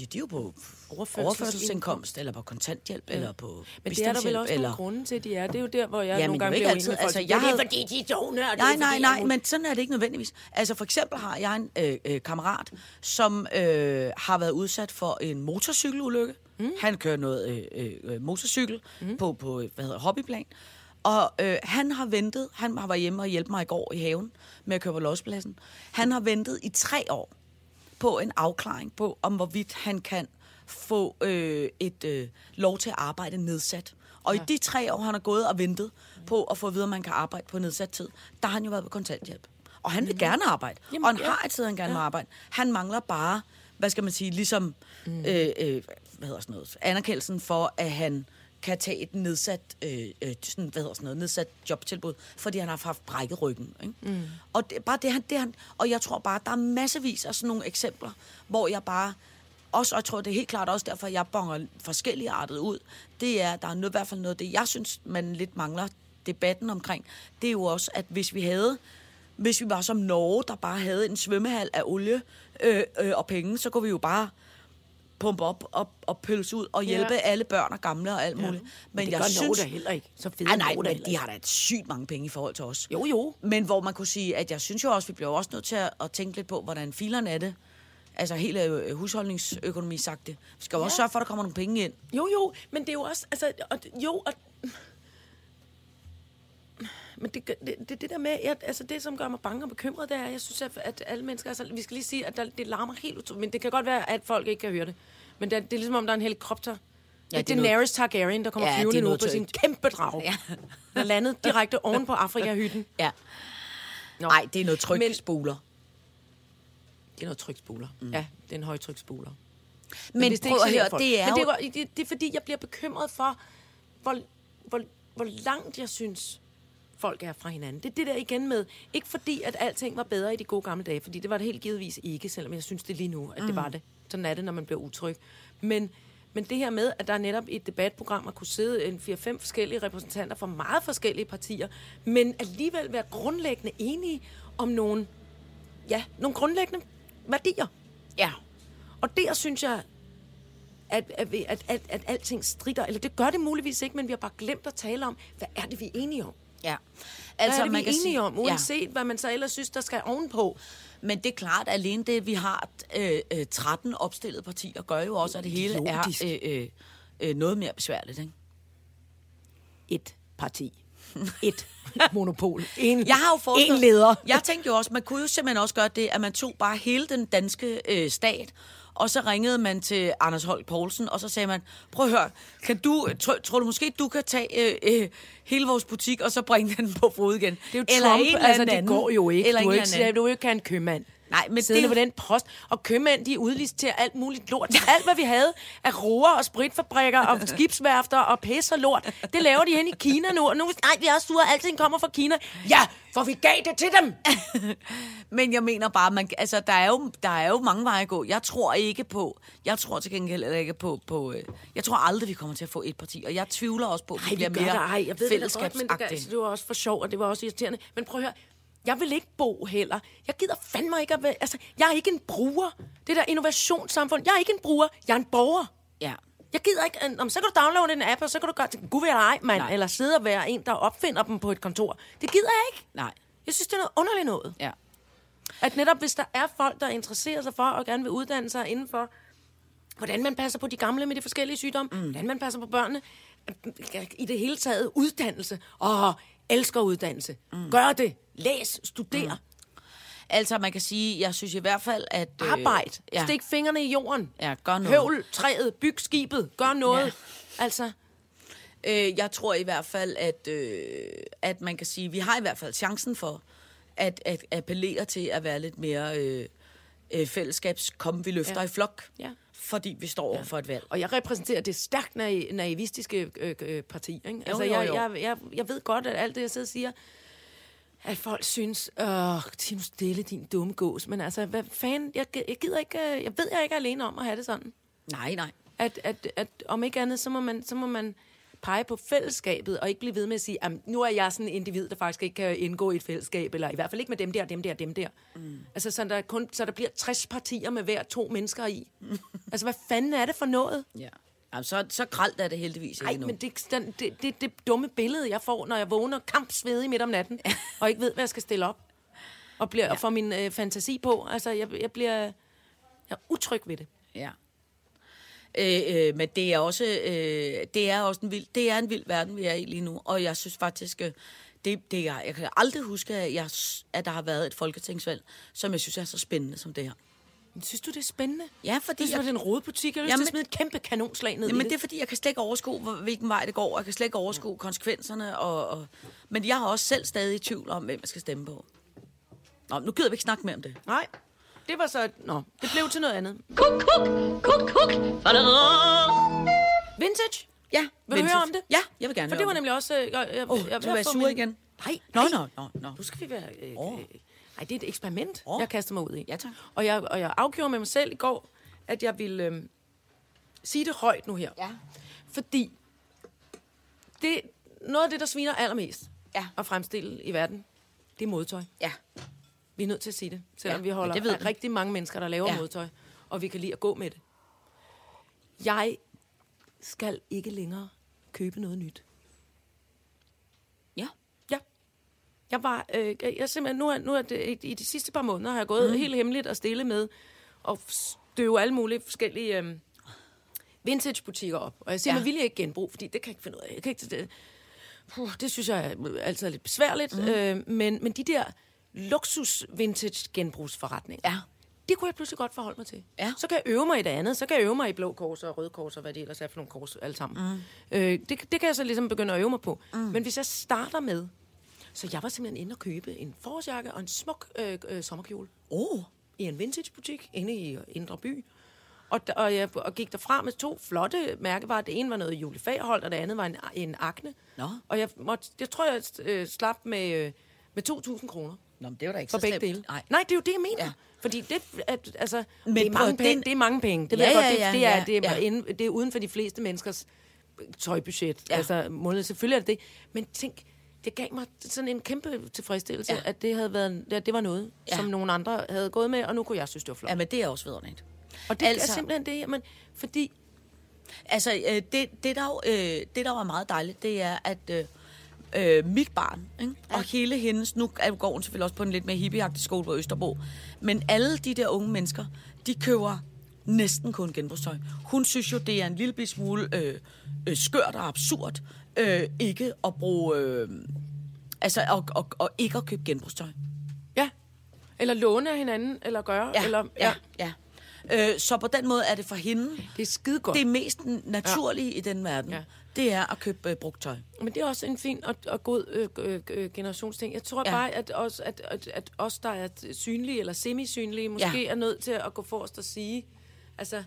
Ja, de er jo på Overførselsindkomst. eller på kontanthjælp, ja. eller på Men det er der vel også eller... nogle grunde til, de er. Det er jo der, hvor jeg Ja, nogle gange bliver altid. med folk. Altså, jeg det er havde- fordi, de er donør. Nej, nej, nej, men sådan er det ikke nødvendigvis. Altså for eksempel har jeg en øh, øh, kammerat, som øh, har været udsat for en motorcykelulykke. Mm. Han kører noget øh, øh, motorcykel mm. på, på hvad hedder, hobbyplan. Og øh, han har ventet, han været hjemme og hjælpe mig i går i haven med at køre på lospladsen. Han har ventet i tre år på en afklaring på, om hvorvidt han kan få øh, et øh, lov til at arbejde nedsat. Og ja. i de tre år, han har gået og ventet på at få at vide, om man kan arbejde på nedsat tid, der har han jo været på kontanthjælp. Og han vil gerne arbejde. Jamen, og han ja. har altid, han gerne vil arbejde. Han mangler bare, hvad skal man sige, ligesom, Mm. øh, øh, hvad hedder sådan noget, anerkendelsen for, at han kan tage et nedsat, øh, øh, sådan, hvad hedder sådan noget, nedsat jobtilbud, fordi han har haft brækket ryggen. Ikke? Mm. Og det, bare det, han, det han, og jeg tror bare, der er massevis af sådan nogle eksempler, hvor jeg bare, også, og jeg tror, det er helt klart også derfor, jeg bonger forskellige artet ud, det er, der er noget, i hvert fald noget af det, jeg synes, man lidt mangler debatten omkring, det er jo også, at hvis vi havde, hvis vi var som Norge, der bare havde en svømmehal af olie øh, øh, og penge, så kunne vi jo bare pumpe op og, og pølse ud og hjælpe Ja. ja. alle børn og gamle og alt muligt. Men det gør Norge da heller ikke. Så fede Ah, nej, Norge men de har da et sygt mange penge i forhold til os. Jo, jo. Men hvor man kunne sige, at jeg synes jo også, vi bliver også nødt til at, at tænke lidt på, hvordan filerne er det. Altså helt øh, husholdningsøkonomi sagt det. Vi skal jo også Ja. sørge for, at der kommer nogle penge ind. Jo, jo, men det er jo også, altså, og, jo, og, men det, det, det, det der med, jeg, altså det, som gør mig bange og bekymret, det er, jeg synes, at, at alle mennesker, altså, vi skal lige sige, at der, det larmer helt utroligt, men det kan godt være, at folk ikke kan høre det. Men det, er- det er ligesom, om der er en helikopter. Ja, det er er Daenerys Targaryen, der kommer Ja, flyvende nu på sin kæmpe drag. Ja. Der er landet direkte oven på Afrika-hytten. Ja. Nej, det er noget tryk Men-. Det er noget trykspoler. Mm. Ja, det er en højtryksspoler. Men, hvis det prøv at høre, det er Men det er, jo- det, det er fordi, jeg bliver bekymret for, hvor, hvor, hvor langt jeg synes, folk er fra hinanden. Det er det der igen med, ikke fordi, at alting var bedre i de gode gamle dage, fordi det var det helt givetvis ikke, selvom jeg synes det lige nu, at mm. det var det. Sådan er det, når man bliver utryg. Men, men det her med, at der netop i et debatprogram har kunne sidde en 4-5 forskellige repræsentanter fra meget forskellige partier, men alligevel være grundlæggende enige om nogle, ja, nogle grundlæggende værdier. Ja. Og der synes jeg, at, at, at, at, at alting strider. Eller det gør det muligvis ikke, men vi har bare glemt at tale om, hvad er det, vi er enige om? Ja. Altså, hvad er det, vi er kan enige sige- om, uanset ja. hvad man så ellers synes, der skal ovenpå? Men det er klart, at alene det, vi har øh, øh, 13 opstillede partier, gør jo også, at det hele Idiotisk. er øh, øh, øh, noget mere besværligt. Ikke? Et parti. Et monopol. En, Jeg har jo foreslået, en leder. Jeg tænkte jo også, man kunne jo simpelthen også gøre det, at man tog bare hele den danske øh, stat, og så ringede man til Anders Holk Poulsen, og så sagde man, prøv at høre, kan du, tror, tror du måske, du kan tage øh, øh, hele vores butik, og så bringe den på fod igen? Det er jo Eller Trump, eller altså anden det går jo ikke. Eller du, ikke anden. du er jo ikke en købmand. Nej, men Siddende det- på den post. Og købmænd, de udliciterer alt muligt lort. Alt, hvad vi havde af roer og spritfabrikker og skibsværfter og pis og lort, det laver de hen i Kina nu. Og nu nej, vi er også sure, alting kommer fra Kina. Ja, for vi gav det til dem. Men jeg mener bare, man, altså, der, er jo, der er jo mange veje at gå. Jeg tror ikke på, jeg tror til gengæld heller ikke på, på øh, jeg tror aldrig, vi kommer til at få et parti, og jeg tvivler også på, at vi vi bliver gør mere det. Ej, jeg ved det godt, men det, altså, det var også for sjov, og det var også irriterende. Men prøv at høre, jeg vil ikke bo heller. Jeg gider fandme ikke at være, altså, jeg er ikke en bruger. Det der innovationssamfund, jeg er ikke en bruger, jeg er en borger. Ja. Jeg gider ikke, om så kan du downloade en app, og så kan du gøre. Gud være ej, mand. Nej. Eller sidde og være en, der opfinder dem på et kontor. Det gider jeg ikke. Nej. Jeg synes, det er noget underligt noget. Ja. At netop hvis der er folk, der interesserer sig for og gerne vil uddanne sig inden for, hvordan man passer på de gamle med de forskellige sygdomme, mm. hvordan man passer på børnene, i det hele taget uddannelse. Åh, elsker uddannelse. Mm. Gør det. Læs, studer, mm. Altså, man kan sige, jeg synes i hvert fald, at... øh, arbejde, ja. stik fingrene i jorden, Ja, gør noget. høvl træet, byg skibet, gør noget. Ja. Altså, Øh, jeg tror i hvert fald, at, øh, at man kan sige, vi har i hvert fald chancen for at, at appellere til at være lidt mere øh, øh, fællesskabs, kom vi løfter Ja. ja. i flok, Ja. fordi vi står over for et valg. Og jeg repræsenterer det stærkt naiv- naivistiske øh, øh, parti. Ikke? Altså, jo, jeg, jo. Jeg, jeg, jeg ved godt, at alt det, jeg sidder og siger, at folk synes, åh, tid nu stille, din dumme gås. Men altså, hvad fanden, jeg, jeg gider ikke, øh, jeg ved, jeg ikke er alene om at have det sådan. Nej, nej. At, at, at om ikke andet, så må man, så må man pege på fællesskabet, og ikke blive ved med at sige, at nu er jeg sådan en individ, der faktisk ikke kan indgå i et fællesskab, eller i hvert fald ikke med dem der, dem der, dem der. Mm. Altså, så der, kun, så der bliver 60 partier med hver to mennesker i. altså, hvad fanden er det for noget? Ja. Jamen, så, så gralt er det heldigvis ikke nu. men det, den, det, det, det dumme billede, jeg får, når jeg vågner kampsvedig midt om natten, og ikke ved, hvad jeg skal stille op, og, bliver, ja. og får min øh, fantasi på. Altså, jeg, jeg bliver jeg er utryg ved det. Ja. Øh, øh, men det er også, øh, det er også en vild, det er en vild verden, vi er i lige nu. Og jeg synes faktisk, øh, det, det er, jeg kan aldrig huske, at, jeg, at der har været et folketingsvalg, som jeg synes er så spændende som det her. Men synes du, det er spændende? Ja, fordi Det er, jeg, det er en rodebutik. Jeg har lyst til Jamen- at smide et kæmpe kanonslag ned jamen, i det det. er fordi, jeg kan slet ikke overskue, hvor- hvilken vej det går, og jeg kan slet ikke overskue konsekvenserne. Og, og, men jeg har også selv stadig i tvivl om, hvem jeg skal stemme på. Nå, nu gider vi ikke snakke mere om det. Nej, det var så... Nå, det blev til noget andet. Kuk, kuk, kuk, kuk. Vintage? Ja, Vil du høre om det? Ja, jeg vil gerne For høre det var om nemlig også... Øh, jeg, jeg, Åh, jeg, du er sur min- igen. Nej, Nå, nej. nå, nå, nå. Nu skal vi være... Øh, øh, nej, det er et eksperiment, Åh. jeg kaster mig ud i. Ja, tak. Og jeg, og jeg afgjorde med mig selv i går, at jeg ville øh, sige det højt nu her. Ja. Fordi det, noget af det, der sviner allermest Ja. at fremstille i verden, det er modtøj. Ja. Vi er nødt til at sige det, selvom Ja, vi holder det ved rigtig mange mennesker, der laver ja. modtøj, og vi kan lide at gå med det. Jeg skal ikke længere købe noget nyt. Ja. Ja. Jeg var, øh, jeg simpelthen, nu er, nu er det, i de sidste par måneder har jeg gået mm. helt hemmeligt og stille med at støve alle mulige forskellige øh, vintage-butikker op. Og jeg siger Ja. med vilje ikke genbrug, fordi det kan jeg ikke finde ud af. Jeg kan ikke, det, puh, det synes jeg er altid er lidt besværligt. Mm. Øh, men, men de der luksus-vintage-genbrugsforretninger, Ja. det kunne jeg pludselig godt forholde mig til. Ja. Så kan jeg øve mig i det andet. Så kan jeg øve mig i blå kors og røde kors og hvad det ellers er for nogle kors alle sammen. Mm. Øh, det, det kan jeg så ligesom begynde at øve mig på. Mm. Men hvis jeg starter med... Så jeg var simpelthen inde og købe en forårsjakke og en smuk øh, øh, sommerkjole Oh. i en vintagebutik inde i Indre By. Og, og jeg og gik derfra med to flotte mærkevarer. Det ene var noget julefagerholdt, og det andet var en, en akne. Nå. Og jeg, måtte, jeg tror, jeg øh, slap med, øh, med 2.000 kroner Nå, men det var da ikke for så begge dele. Nej. Nej, det er jo det, jeg mener. Ja. Fordi det, at, altså, Men det, er mange penge, det er mange penge. Det, Ja, ved jeg godt, ja, det, det, er, ja, det, er, ja. inde, det er uden for de fleste menneskers tøjbudget. Ja. Ja. Altså, måned. Selvfølgelig er det det. Men tænk, det gav mig sådan en kæmpe tilfredsstillelse, Ja. ja. at det, havde været, at det var noget, Ja. ja. som nogle andre havde gået med, og nu kunne jeg synes, det var flot. Ja, men det er også vidunderligt. og det altså- er simpelthen det, jamen, fordi Altså, øh, det, det, der, jo, øh, det, der var meget dejligt, det er, at øh, øh, mit barn, ikke? Ja. og hele hendes, nu går hun selvfølgelig også på en lidt mere hippieagtig skole på Østerbro, men alle de der unge mennesker, de køber næsten kun genbrugstøj. Hun synes jo, det er en lille smule øh, øh, skørt og absurd øh, ikke at bruge... Øh, altså, og, og, og ikke at købe genbrugstøj. Ja. Eller låne af hinanden, eller gøre. Ja, eller, ja, ja. Øh, så på den måde er det for hende Det er skide godt. det mest naturlige ja. i den verden. Ja. Ja. Det er at købe øh, brugt tøj. Men det er også en fin og, og god øh, øh, generationsting. Jeg tror Ja. ja. bare, at os, at, at, at os, der er synlige eller semisynlige, måske Ja. ja. er nødt til at gå forrest og sige... Altså,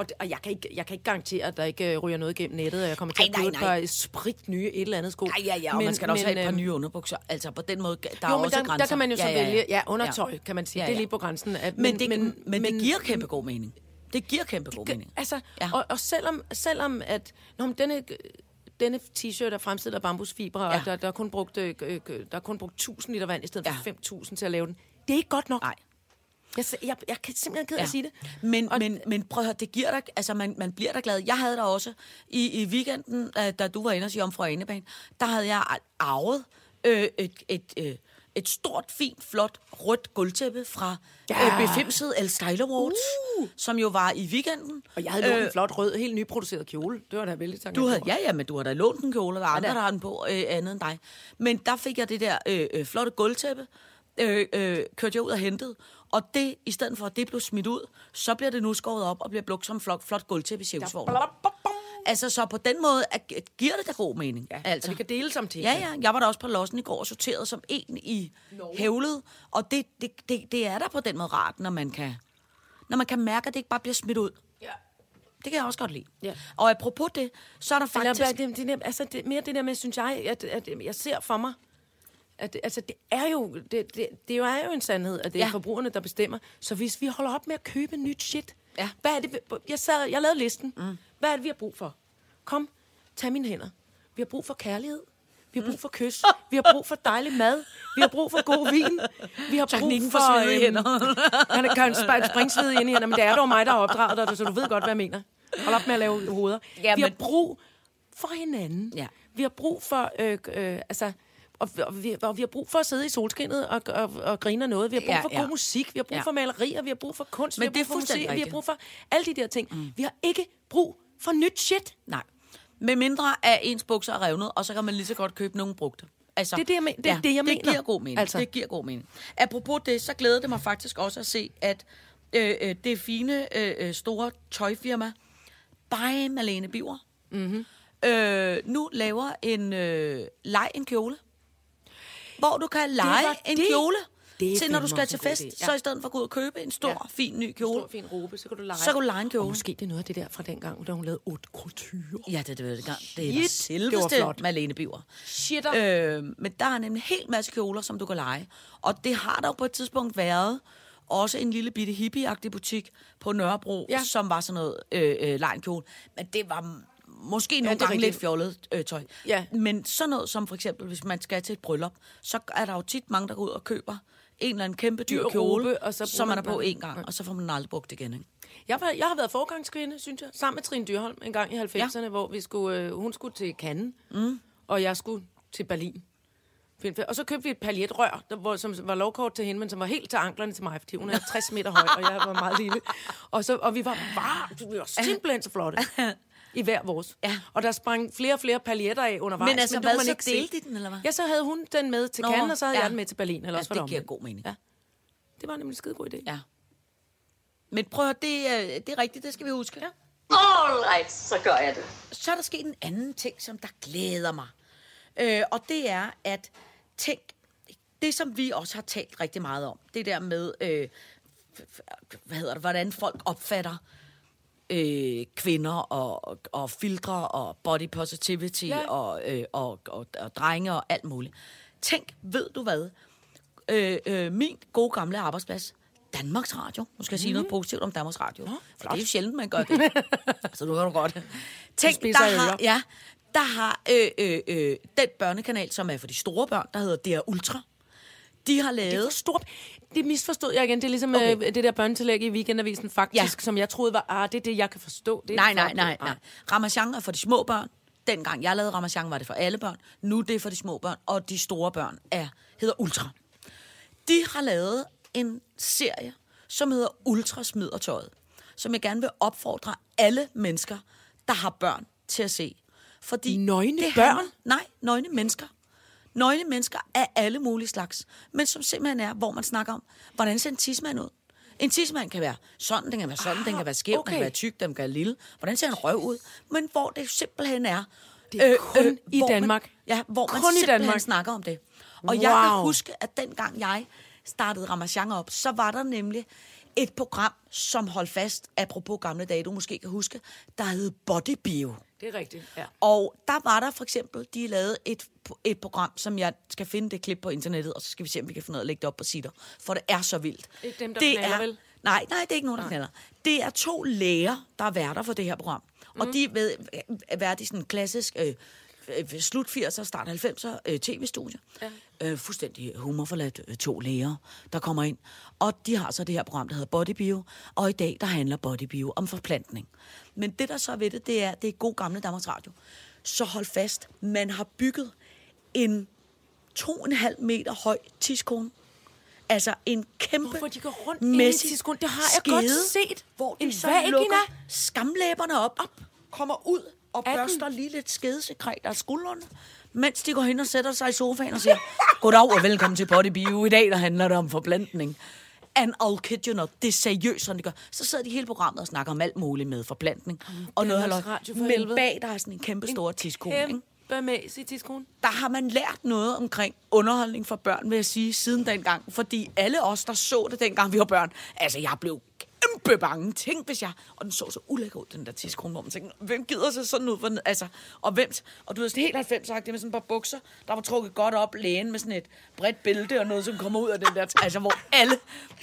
og, det- og jeg, kan ikke, jeg kan ikke garantere, at der ikke øh, ryger noget gennem nettet, og jeg kommer til Ej, at købe et nej, nej. par sprit nye et eller andet sko. Ja, ja, ja, og men, man skal da også have et par øhm, nye underbukser. Altså på den måde, der er jo, men også der, grænser. der kan man jo så ja, ja, ja. vælge... Ja, undertøj, kan man sige. Ja, Det er ja. lige på grænsen. At, Men, det, men, men, det giver kæmpe god mening. Det giver kæmpe god mening. Altså, Ja. ja. og, og selvom, selvom at... Nå, men denne, denne t-shirt er fremstillet af bambusfibre, ja. Ja. og der, der, er kun brugt, øh, øh, der er kun brugt 1000 liter vand i stedet Ja. for 5.000 til at lave den. Det er ikke godt nok. Nej. Jeg, jeg, jeg kan simpelthen ked af Ja. at sige det. Men, Og- men, men prøv at høre, det giver dig, altså man, man bliver da glad. Jeg havde da også i, i weekenden, øh, da du var inde og sige om fra Anebane, der havde jeg arvet øh, et, et, øh, et stort, fint, flot, rødt gulvtæppe fra ja. Ja. øh, befimset El Style Awards, uh. som jo var i weekenden. Og jeg havde lånt en flot, rød, helt nyproduceret kjole. Det var da vældig Øh. Du havde, ja, ja, men du har da lånt en kjole, og der er andre, da. der har den på øh, andet end dig. Men der fik jeg det der øh, øh, flotte gulvtæppe, øh, øh, kørte jeg ud og hentede, og det, i stedet for at det blev smidt ud, så bliver det nu skåret op og bliver brugt som flot, flot gulvtæppe i Sjævsvognen. Altså, så på den måde at, at giver det da god mening. Ja, altså. og vi kan dele som til. Ja, ja. Jeg var da også på lossen i går og sorteret som en i hævlet. Og det, det, det, det er da på den måde rart, når man kan, når man kan mærke, at det ikke bare bliver smidt ud. Ja. Det kan jeg også godt lide. Ja. Og apropos det, så er der Eller, faktisk... det, det, det, altså, det, mere det der med, synes jeg, at, at jeg ser for mig, at altså, det er jo, det, det, det jo er jo en sandhed, at det er Ja. forbrugerne, der bestemmer. Så hvis vi holder op med at købe nyt shit, Ja. hvad er det, jeg, sad, jeg lavede listen. Mm. Hvad er det, vi har brug for? Kom, tag mine hænder. Vi har brug for kærlighed. Vi har brug for kys. Vi har brug for dejlig mad. Vi har brug for god vin. Vi har brug for... for svedige øhm, Han kan sp- springsvede ind i hænder, men det er dog mig, der har opdraget dig, så du ved godt, hvad jeg mener. Hold op med at lave hoveder. Ja, vi har men- brug for hinanden. Ja. Vi har brug for... Øh, øh, altså, og, og, vi, og vi har brug for at sidde i solskinnet og, og, og grine noget. Vi har brug Ja, for ja. god musik. Vi har brug Ja. for malerier. Vi har brug for kunst. Men vi har det er brug for musik. Vi har brug for alle de der ting. Mm. Vi har ikke brug for nyt shit. Nej. Med mindre af ens bukser er revnet, og så kan man lige så godt købe nogle brugte. Altså, Det er det, jeg men- det er det, jeg det mener. giver god mening. Altså. Altså. Det giver god mening. Apropos det, så glæder det mig faktisk også at se, at øh, øh, det fine, øh, øh, store tøjfirma, by Malene Biver, mm-hmm. øh, nu laver en øh, leg en kjole. Hvor du kan lege var en det. kjole Det til når du skal til fest, idé. så Ja. i stedet for at gå ud og købe en stor, Ja. fin ny En kjole, stor, fin robe, så kan du lege. så kan du lege en kjole. Og måske det er noget af det der fra dengang, da hun lavede haute couture. Ja, det, det, det, det, er der det selveste var flot. Malene Biver. Shit, Øh, men der er nemlig en hel masse kjoler, som du kan lege. Og det har der jo på et tidspunkt været også en lille bitte hippie butik på Nørrebro, ja. Ja. som var sådan noget øh, øh, lejenkjole. Men det var måske nogle det er gange rigtigt. lidt fjollet øh, tøj. Ja. Men sådan noget som for eksempel, hvis man skal til et bryllup, så er der jo tit mange, der går ud og køber en eller anden kæmpe dyr Dyr kjole, robe, og så som man er på en gang, og så får man aldrig brugt igen. Ikke? Jeg, var, jeg har været forgangskvinde, synes jeg, sammen med Trine Dyrholm en gang i 90'erne, ja. hvor vi skulle, øh, hun skulle til Cannes, mm. og jeg skulle til Berlin. Og så købte vi et paljetrør, der, hvor, som var lovkort til hende, men som var helt til anklerne til mig, fordi hun er 60 meter høj, og jeg var meget lille. Og, så, og vi var bare, vi var simpelthen så flotte. I hver vores. Ja. Og der sprang flere og flere paljetter af undervejs. Men altså, det hvad, man så ikke delte I den, eller hvad? Ja, så havde hun den med til Cannes, og så havde ja. jeg den med til Berlin. Eller Ja, også det det giver god mening. Ja. Det var nemlig en skide god idé. Ja. Men prøv at det, er- det er rigtigt, det skal vi huske. Ja. All right, så gør jeg det. Så er der sket en anden ting, som der glæder mig. Øh, og det er, at tænk, det som vi også har talt rigtig meget om, det der med, øh, hvad hedder det, hvordan folk opfatter øh, kvinder og, og, og filtre og body positivity ja. Og, øh, og, og, og drenge og alt muligt. Tænk, ved du hvad? Øh, øh, min gode gamle arbejdsplads, Danmarks Radio. Nu skal jeg sige noget positivt om Danmarks Radio. for det er jo sjældent, man gør det. så nu kan du godt. Tænk, der har, ja, der har øh, øh, øh, den børnekanal, som er for de store børn, der hedder DR Ultra. De har Det er lavet... stort. Det misforstod jeg igen. Det er ligesom Okay. øh, det der børnetillæg i weekendavisen, faktisk, Ja. som jeg troede var, ah, det er det, jeg kan forstå. Det er Nej, nej, nej, nej. Ramachan er for de små børn. Dengang jeg lavede Ramachan, var det for alle børn. Nu er det for de små børn, og de store børn er, hedder Ultra. De har lavet en serie, som hedder Ultra smider tøjet, som jeg gerne vil opfordre alle mennesker, der har børn, til at se. Fordi Nøgne det børn? handler- nej, nøgne mennesker. Nøgne mennesker af alle mulige slags, men som simpelthen er, hvor man snakker om, hvordan ser en tidsmand ud? En tidsmand kan være sådan, den kan være sådan, ah, den kan være skæv, okay. den kan være tyk, den kan være lille. Hvordan ser en røv ud? Men hvor det simpelthen er... Det er kun i hvor Danmark. Man, ja, hvor man Kun i simpelthen Danmark. snakker om det. Og jeg kan Wow. huske, at dengang jeg startede Ramachan op, så var der nemlig et program, som holdt fast, apropos gamle dage, du måske kan huske, der hed Body Bio. Det er rigtigt, ja. Og der var der for eksempel, de lavede et, et program, som jeg skal finde det klip på internettet, og så skal vi se, om vi kan finde noget at lægge det op på sider. For det er så vildt. Ikke dem, der det knalder, er, vel? Nej, nej, det er ikke nogen, der knaller. Det er to læger, der er værter for det her program. Mm. Og de ved, er vært i sådan en klassisk øh, øh, slut 80'er, start 90'er øh, tv-studie. Ja. Øh, fuldstændig humorforladt øh, to læger, der kommer ind. Og de har så det her program, der hedder Body Bio. Og i dag, der handler Body Bio om forplantning. Men det, der så er ved det, det er, det er god gamle Danmarks Radio. Så hold fast, man har bygget en to og en halv meter høj tidskone. Altså en kæmpe Hvorfor de går rundt i tidskonen? Det har jeg godt set. Hvor de En så vagina. lukker skamlæberne op, op, kommer ud og Er børster lige lidt skedesekret af skuldrene, mens de går hen og sætter sig i sofaen og siger, goddag og velkommen til Body Bio. I dag der handler det om forplantning. And I'll kid you not, det er seriøst, sådan de gør. Så sidder de hele programmet og snakker om alt muligt med forplantning. og noget halløj. Men bag der er sådan en kæmpe stor tidskone, ikke? Kæmpe mæs i tidskonen. der har man lært noget omkring underholdning for børn, vil jeg sige, siden dengang. Fordi alle os, der så det dengang, vi var børn, altså jeg blev kæmpe bange. Tænk, hvis jeg... Og den så så ulækker ud, den der tidskone, hvor man tænkte, hvem gider sig sådan ud? For, altså, og hvem... Og du ved, sådan helt 90 sagt det med sådan et par bukser, der var trukket godt op, lægen med sådan et bredt bælte og noget, som kommer ud af den der... Altså, hvor alle,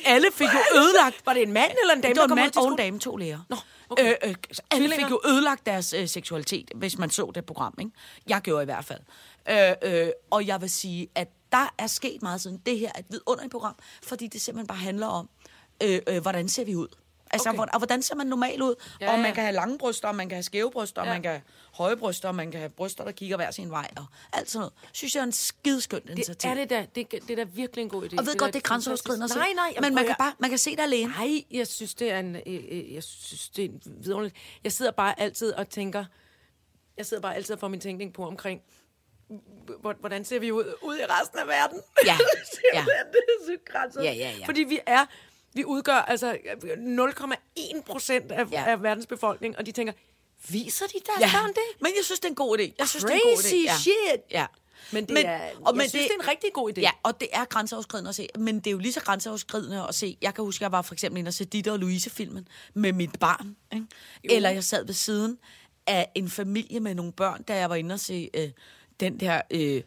alle fik jo ødelagt... Var det en mand eller en dame, Det var en mand og en dame, to læger. Nå, okay. øh, øh, så alle fik jo ødelagt deres øh, seksualitet, hvis man så det program. Ikke? Jeg gjorde i hvert fald. Øh, øh, og jeg vil sige, at der er sket meget siden. Det her er et vidunderligt program, fordi det simpelthen bare handler om, øh, øh, hvordan ser vi ud? Altså, Okay. og hvordan ser man normal ud? Ja, og man ja. kan have lange bryster, og man kan have skæve bryster, og Ja. man kan have høje bryster, og man kan have bryster, der kigger hver sin vej, og alt sådan noget. Synes jeg er en skideskøn Det initiativ. er det da. Det, det er da virkelig en god idé. Og ved er godt, det er grænseoverskridende at se. Nej, nej. Men man kan, bare, man kan se det alene. Nej, jeg synes, det er en... Øh, øh, jeg synes, det er en vidunderligt. Jeg sidder bare altid og tænker... Jeg sidder bare altid og får min tænkning på omkring... hvor- Hvordan ser vi ud, ud i resten af verden? Ja, ja. det er så. Ja, ja, ja. Fordi vi er... Vi udgør altså 0,1 procent af, Ja. af verdens befolkning, og de tænker, viser de deres Ja, børn det? men jeg synes, det er en god idé. Jeg synes, det er en god idé. Crazy Ja. shit. Ja. Men det Men- er, og men jeg synes, det- det, er en rigtig god idé. Ja, og det er grænseoverskridende at se. Men det er jo lige så grænseoverskridende at se. Jeg kan huske, jeg var for eksempel inde og se Ditte og Louise-filmen med mit barn. Ikke? Eller jeg sad ved siden af en familie med nogle børn, da jeg var inde og se øh, den der øh,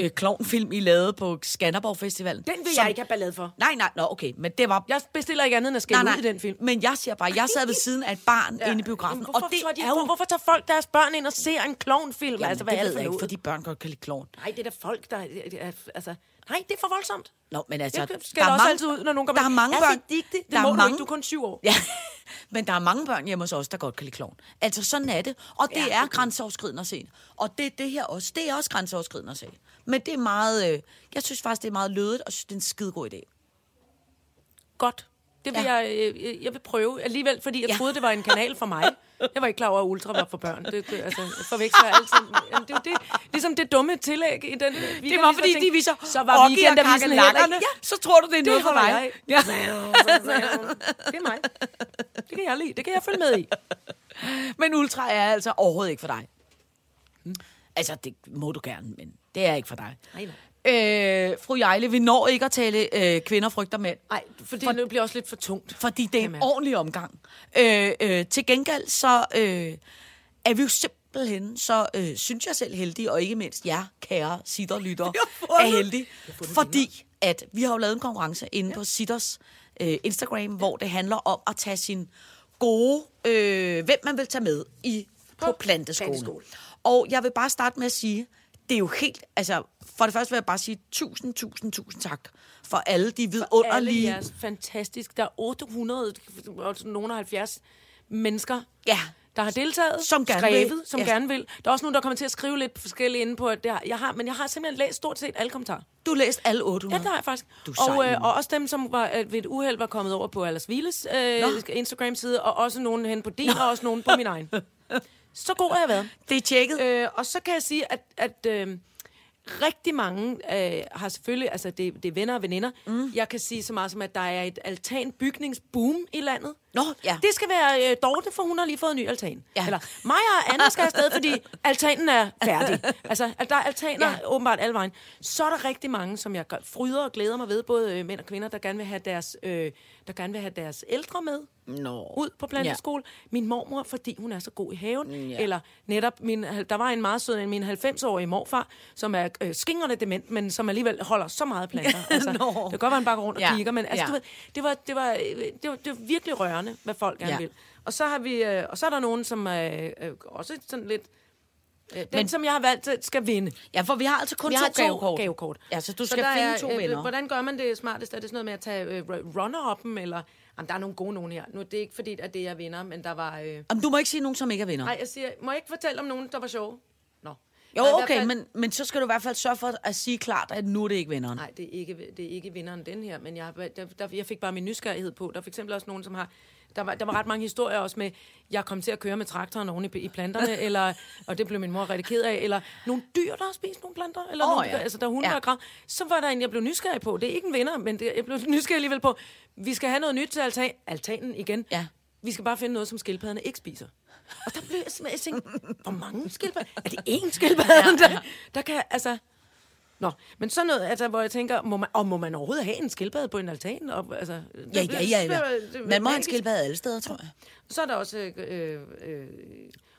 øh, klovnfilm, I lavede på Skanderborg Festivalen. Den vil Som- jeg ikke have ballade for. Nej, nej, nå, okay, men det var... Jeg bestiller ikke andet end at skælde ud i den film. Men jeg siger bare, jeg sad ved siden af et barn ja. inde i biografen, Jamen, og hvorfor, det tager de, er jo... hvorfor tager folk deres børn ind og ser en klovnfilm? Jamen, altså, hvad det er det for ikke, fordi børn godt kan lide klovn. Nej, det er da folk, der... er- Altså, nej, det er for voldsomt. Nå, men altså, Jeg der skal er også mange- altid ud, når nogen kommer Der er mange børn. Det, det, det der må er du mange, ikke, du er kun syv år. Ja, men der er mange børn hjemme hos os, der godt kan lide klovn. Altså, sådan er det. Og det Ja, er okay. grænseoverskridende at se. Og det, det her også, det er også grænseoverskridende at se. Men det er meget, øh, jeg synes faktisk, det er meget lødigt, og synes, det er en skide god idé. Godt. Det vil Ja. ja. jeg, øh, jeg vil prøve alligevel, fordi jeg Ja. troede, det var en kanal for mig. Jeg var ikke klar over, at Ultra var for børn. Det, det, altså, jeg forveksler altid. Jamen, det, er jo det, ligesom det dumme tillæg i den weekend. Det var, fordi de viser så var og weekendavisen heller ikke. Ja, så tror du, det er noget Det for jeg af. Ja. Det er mig. Det kan jeg lide. Det kan jeg følge med i. Men ultra er altså overhovedet ikke for dig. Altså, det må du gerne, men det er ikke for dig. Nej, nej. Øh, fru Jejle, vi når ikke at tale øh, kvinder frygter mænd. Nej, for det bliver også lidt for tungt. fordi det er en ordentlig omgang. Øh, øh, til gengæld så øh, er vi jo simpelthen så, øh, synes jeg selv heldige, og ikke mindst jer, kære sitterlytter, er heldige, fordi at vi har jo lavet en konkurrence inde ja. på Sitters øh, Instagram, hvor det handler om at tage sin gode, øh, hvem man vil tage med i på, på planteskole. planteskole. Og jeg vil bare starte med at sige, det er jo helt, altså for det første vil jeg bare sige tusind, tusind, tusind tak for alle de Alle vidunderlige... jeres fantastisk. Der er 800, og nogle 70 mennesker, Ja. der har deltaget, Som gerne skrevet, vil. som Ja. gerne vil. Der er også nogen, der kommer til at skrive lidt forskelligt inde på, at det har, jeg har, men jeg har simpelthen læst stort set alle kommentarer. Du har læst alle Ja, 800? det har jeg faktisk. Du og, øh, og også dem, som var, øh, ved et uheld var kommet over på Allers Viles øh, Instagram-side, og også nogen hen på din, og også nogen på min egen. Så god har jeg været. Det er tjekket. Øh, og så kan jeg sige, at, at øh, rigtig mange øh, har selvfølgelig, altså det, det er venner og veninder. Mm. Jeg kan sige så meget som, at der er et altanbygningsboom i landet. Nå, ja. Det skal være øh, Dorte, for hun har lige fået en ny altan. Ja. Eller mig og Anna skal afsted, fordi altanen er færdig. Altså, der er altaner Ja. åbenbart alle vejen. Så er der rigtig mange, som jeg fryder og glæder mig ved, både øh, mænd og kvinder, der gerne vil have deres, øh, der gerne vil have deres ældre med Nå. ud på planteskole. Ja. Min mormor, fordi hun er så god i haven. Ja. Eller netop, min, der var en meget sød, en min 90-årige morfar, som er øh, skingerne dement, men som alligevel holder så meget planter. Altså, Nå. det kan godt være, han bare går rundt og Ja. kigger, men altså, Ja. du ved, det, var, det, var, øh, det, var, det var virkelig rørende, hvad folk gerne Ja. vil. Og så har vi, øh, og så er der nogen, som er øh, også sådan lidt... Øh, den, Men- som jeg har valgt, øh, skal vinde. Ja, for vi har altså kun Vi to, har to gavekort. gavekort. Ja, så du skal finde er, to øh. Hvordan gør man det smartest? Er det sådan noget med at tage øh, runner-up'en, eller... Jamen, der er nogle gode nogen her. Nu, det er ikke fordi, at det er jeg vinder, men der var... Øh... Jamen, du må ikke sige nogen, som ikke er vinder. Nej, jeg siger, må jeg ikke fortælle om nogen, der var sjove? Jo, okay, fald- men, men så skal du i hvert fald sørge for at sige klart, at nu er det ikke vinderen. Nej, det er ikke, det er ikke vinderen den her, men jeg, der, der, jeg fik bare min nysgerrighed på. Der er for eksempel også nogen, som har... Der var, der var ret mange historier også med, jeg kom til at køre med traktoren oven i, i planterne, eller, og det blev min mor rigtig ked af, eller nogle dyr, der har spist nogle planter, eller Åh, nogle, ja. altså der hunde, Ja. der grav. Så var der en, jeg blev nysgerrig på. Det er ikke en vinder, men det, jeg blev nysgerrig alligevel på. Vi skal have noget nyt til altan, altanen igen. Ja. Vi skal bare finde noget, som skildpadderne ikke spiser. Og der blev jeg simpelthen, jeg tænkte, hvor mange skildpadder? Er det én skildpadde, der, der kan, altså... Nå, men sådan noget, altså, hvor jeg tænker, må man, og må man overhovedet have en skildpadde på en altan? Og, altså, Ja, ja, ja. ja. Man må have en skildpadde alle steder, tror jeg. Så er der også... Øh, øh,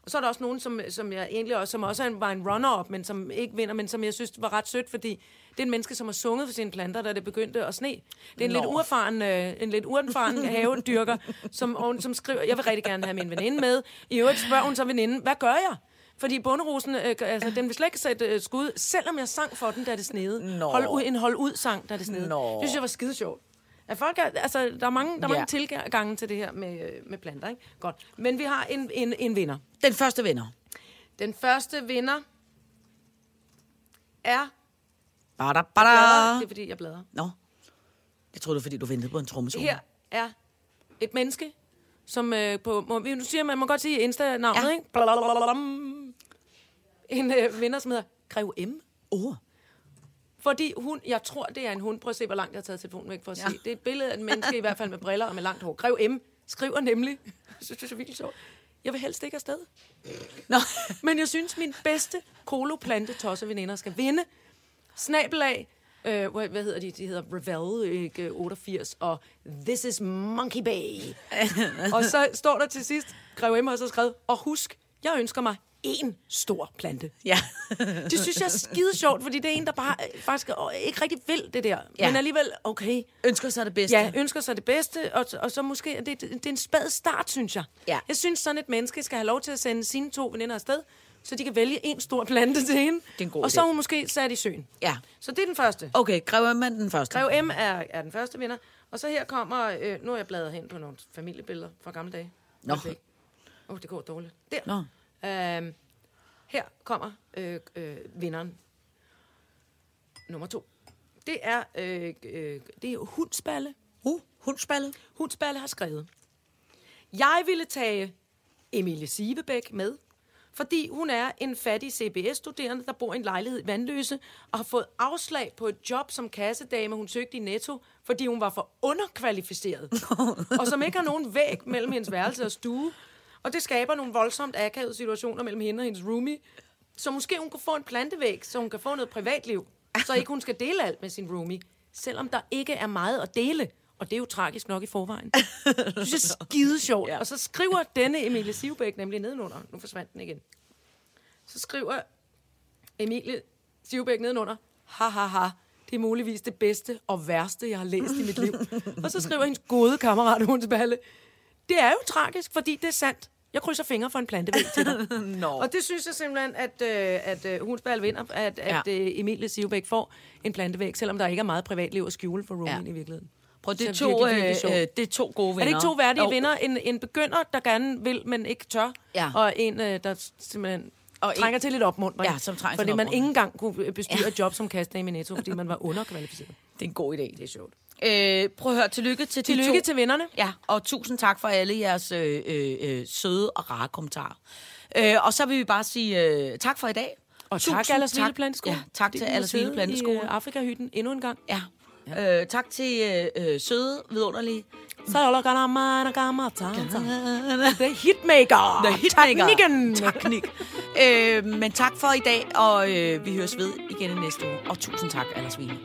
og så er der også nogen, som, som jeg egentlig også, som også var en runner-up, men som ikke vinder, men som jeg synes var ret sødt, fordi det er en menneske, som har sunget for sine planter, da det begyndte at sne. Det er en Nå. lidt uerfaren, øh, en lidt uerfaren havedyrker, som, og som skriver, jeg vil rigtig gerne have min veninde med. I øvrigt spørger hun så veninden, hvad gør jeg? Fordi bunderosen, øh, altså, den vil slet ikke sætte øh, skud, selvom jeg sang for den, da det snede. Nå. Hold ud, en hold ud sang, da det snede. Nå. Det synes jeg var skide sjovt. At folk er, altså, der er mange, der er Ja. mange tilgange til det her med, øh, med planter. Ikke? Godt. Men vi har en, en, en vinder. Den første vinder. Den første vinder er... Bada, bada. Det er, fordi jeg bladrer. Nå. Jeg troede, det var, fordi du ventede på en trommesolo. Her er et menneske, som øh, på... Må, nu siger man, må godt sige Insta-navnet, Ja. ikke? En øh, vinder, som hedder Grev M. Oh. Fordi hun, jeg tror, det er en hund. Prøv at se, hvor langt jeg har taget telefonen væk for at ja. se. Det er et billede af en menneske, i hvert fald med briller og med langt hår. Grev M skriver nemlig, jeg synes, det er så virkelig sjovt. Jeg vil helst ikke afsted. Nå. Men jeg synes, min bedste koloplante tosseveninder skal vinde. Snabelag, øh, hvad, hedder de? De hedder Revel ikke, 88 og This is Monkey Bay. og så står der til sidst, Grev M har så skrevet, og husk, jeg ønsker mig en stor plante. Ja. Det synes jeg er skide sjovt, fordi det er en, der bare øh, faktisk øh, ikke rigtig vil det der. Ja. Men alligevel, okay. Ønsker sig det bedste. Ja, ønsker sig det bedste, og, og så måske, det, det, det er en spad start, synes jeg. Ja. Jeg synes, sådan et menneske skal have lov til at sende sine to veninder afsted, så de kan vælge en stor plante til hende. Det er en god og så er hun måske sat i søen. Ja. Så det er den første. Okay, Grev M er den første. Grev M er, er den første vinder. Og så her kommer, øh, nu er jeg bladret hen på nogle familiebilleder fra gamle dage. Nå. Åh, oh, det går dårligt. Der. Nå. Øhm, her kommer øh, øh, vinderen. Nummer to. Det er, øh, øh, det er Hundsballe. Uh, hundsballet. Hundsballe har skrevet. Jeg ville tage Emilie Sivebæk med, fordi hun er en fattig CBS-studerende, der bor i en lejlighed i Vandløse, og har fået afslag på et job som kassedame, hun søgte i Netto, fordi hun var for underkvalificeret, og som ikke har nogen væg mellem hendes værelse og stue. Og det skaber nogle voldsomt akavede situationer mellem hende og hendes roomie, så måske hun kunne få en plantevæg, så hun kan få noget privatliv, så ikke hun skal dele alt med sin roomie, selvom der ikke er meget at dele. Og det er jo tragisk nok i forvejen. Det synes jeg er skide sjovt. Ja. Og så skriver denne Emilie Sivbæk nemlig nedenunder. Nu forsvandt den igen. Så skriver Emilie Sivbæk nedenunder. Ha, ha, ha. Det er muligvis det bedste og værste, jeg har læst i mit liv. og så skriver hendes gode kammerat Hunds Balle. Det er jo tragisk, fordi det er sandt. Jeg krydser fingre for en plantevæg til dig. Nå. Og det synes jeg simpelthen, at, øh, at øh, Hundsbal vinder, at, at Ja. øh, Emilie Sivbæk får en plantevæg, selvom der ikke er meget privatliv at skjule for Roman Ja. ja. i virkeligheden. Prøv, det er to, virkelig, virkelig øh, sjovt. øh, det er to gode venner. Er det ikke to værdige Jo. vinder? En, en begynder, der gerne vil, men ikke tør, Ja. og en, øh, der simpelthen Og og en- trænger til lidt opmuntring. Ja, som trænger Fordi man ikke engang kunne bestyre et job som kastdame i Netto, fordi man var underkvalificeret. Det er en god idé. Det er sjovt. Øh, prøv at høre, tillykke til Tillykke to. til vinderne. Ja, og tusind tak for alle jeres øh, øh, øh, søde og rare kommentarer. Øh, og så vil vi bare sige øh, tak for i dag. Og tak, Allers Lille Planteskole. Ja, tak til Allers Lille Planteskole. I Afrikahytten endnu en gang. Ja. Øh, tak til øh, øh, søde, vidunderlige er. The Hitmaker. The Hitmaker. Teknikken. Teknik. øh, men tak for i dag, og øh, vi høres ved igen i næste uge. Og tusind tak, Anders Vine.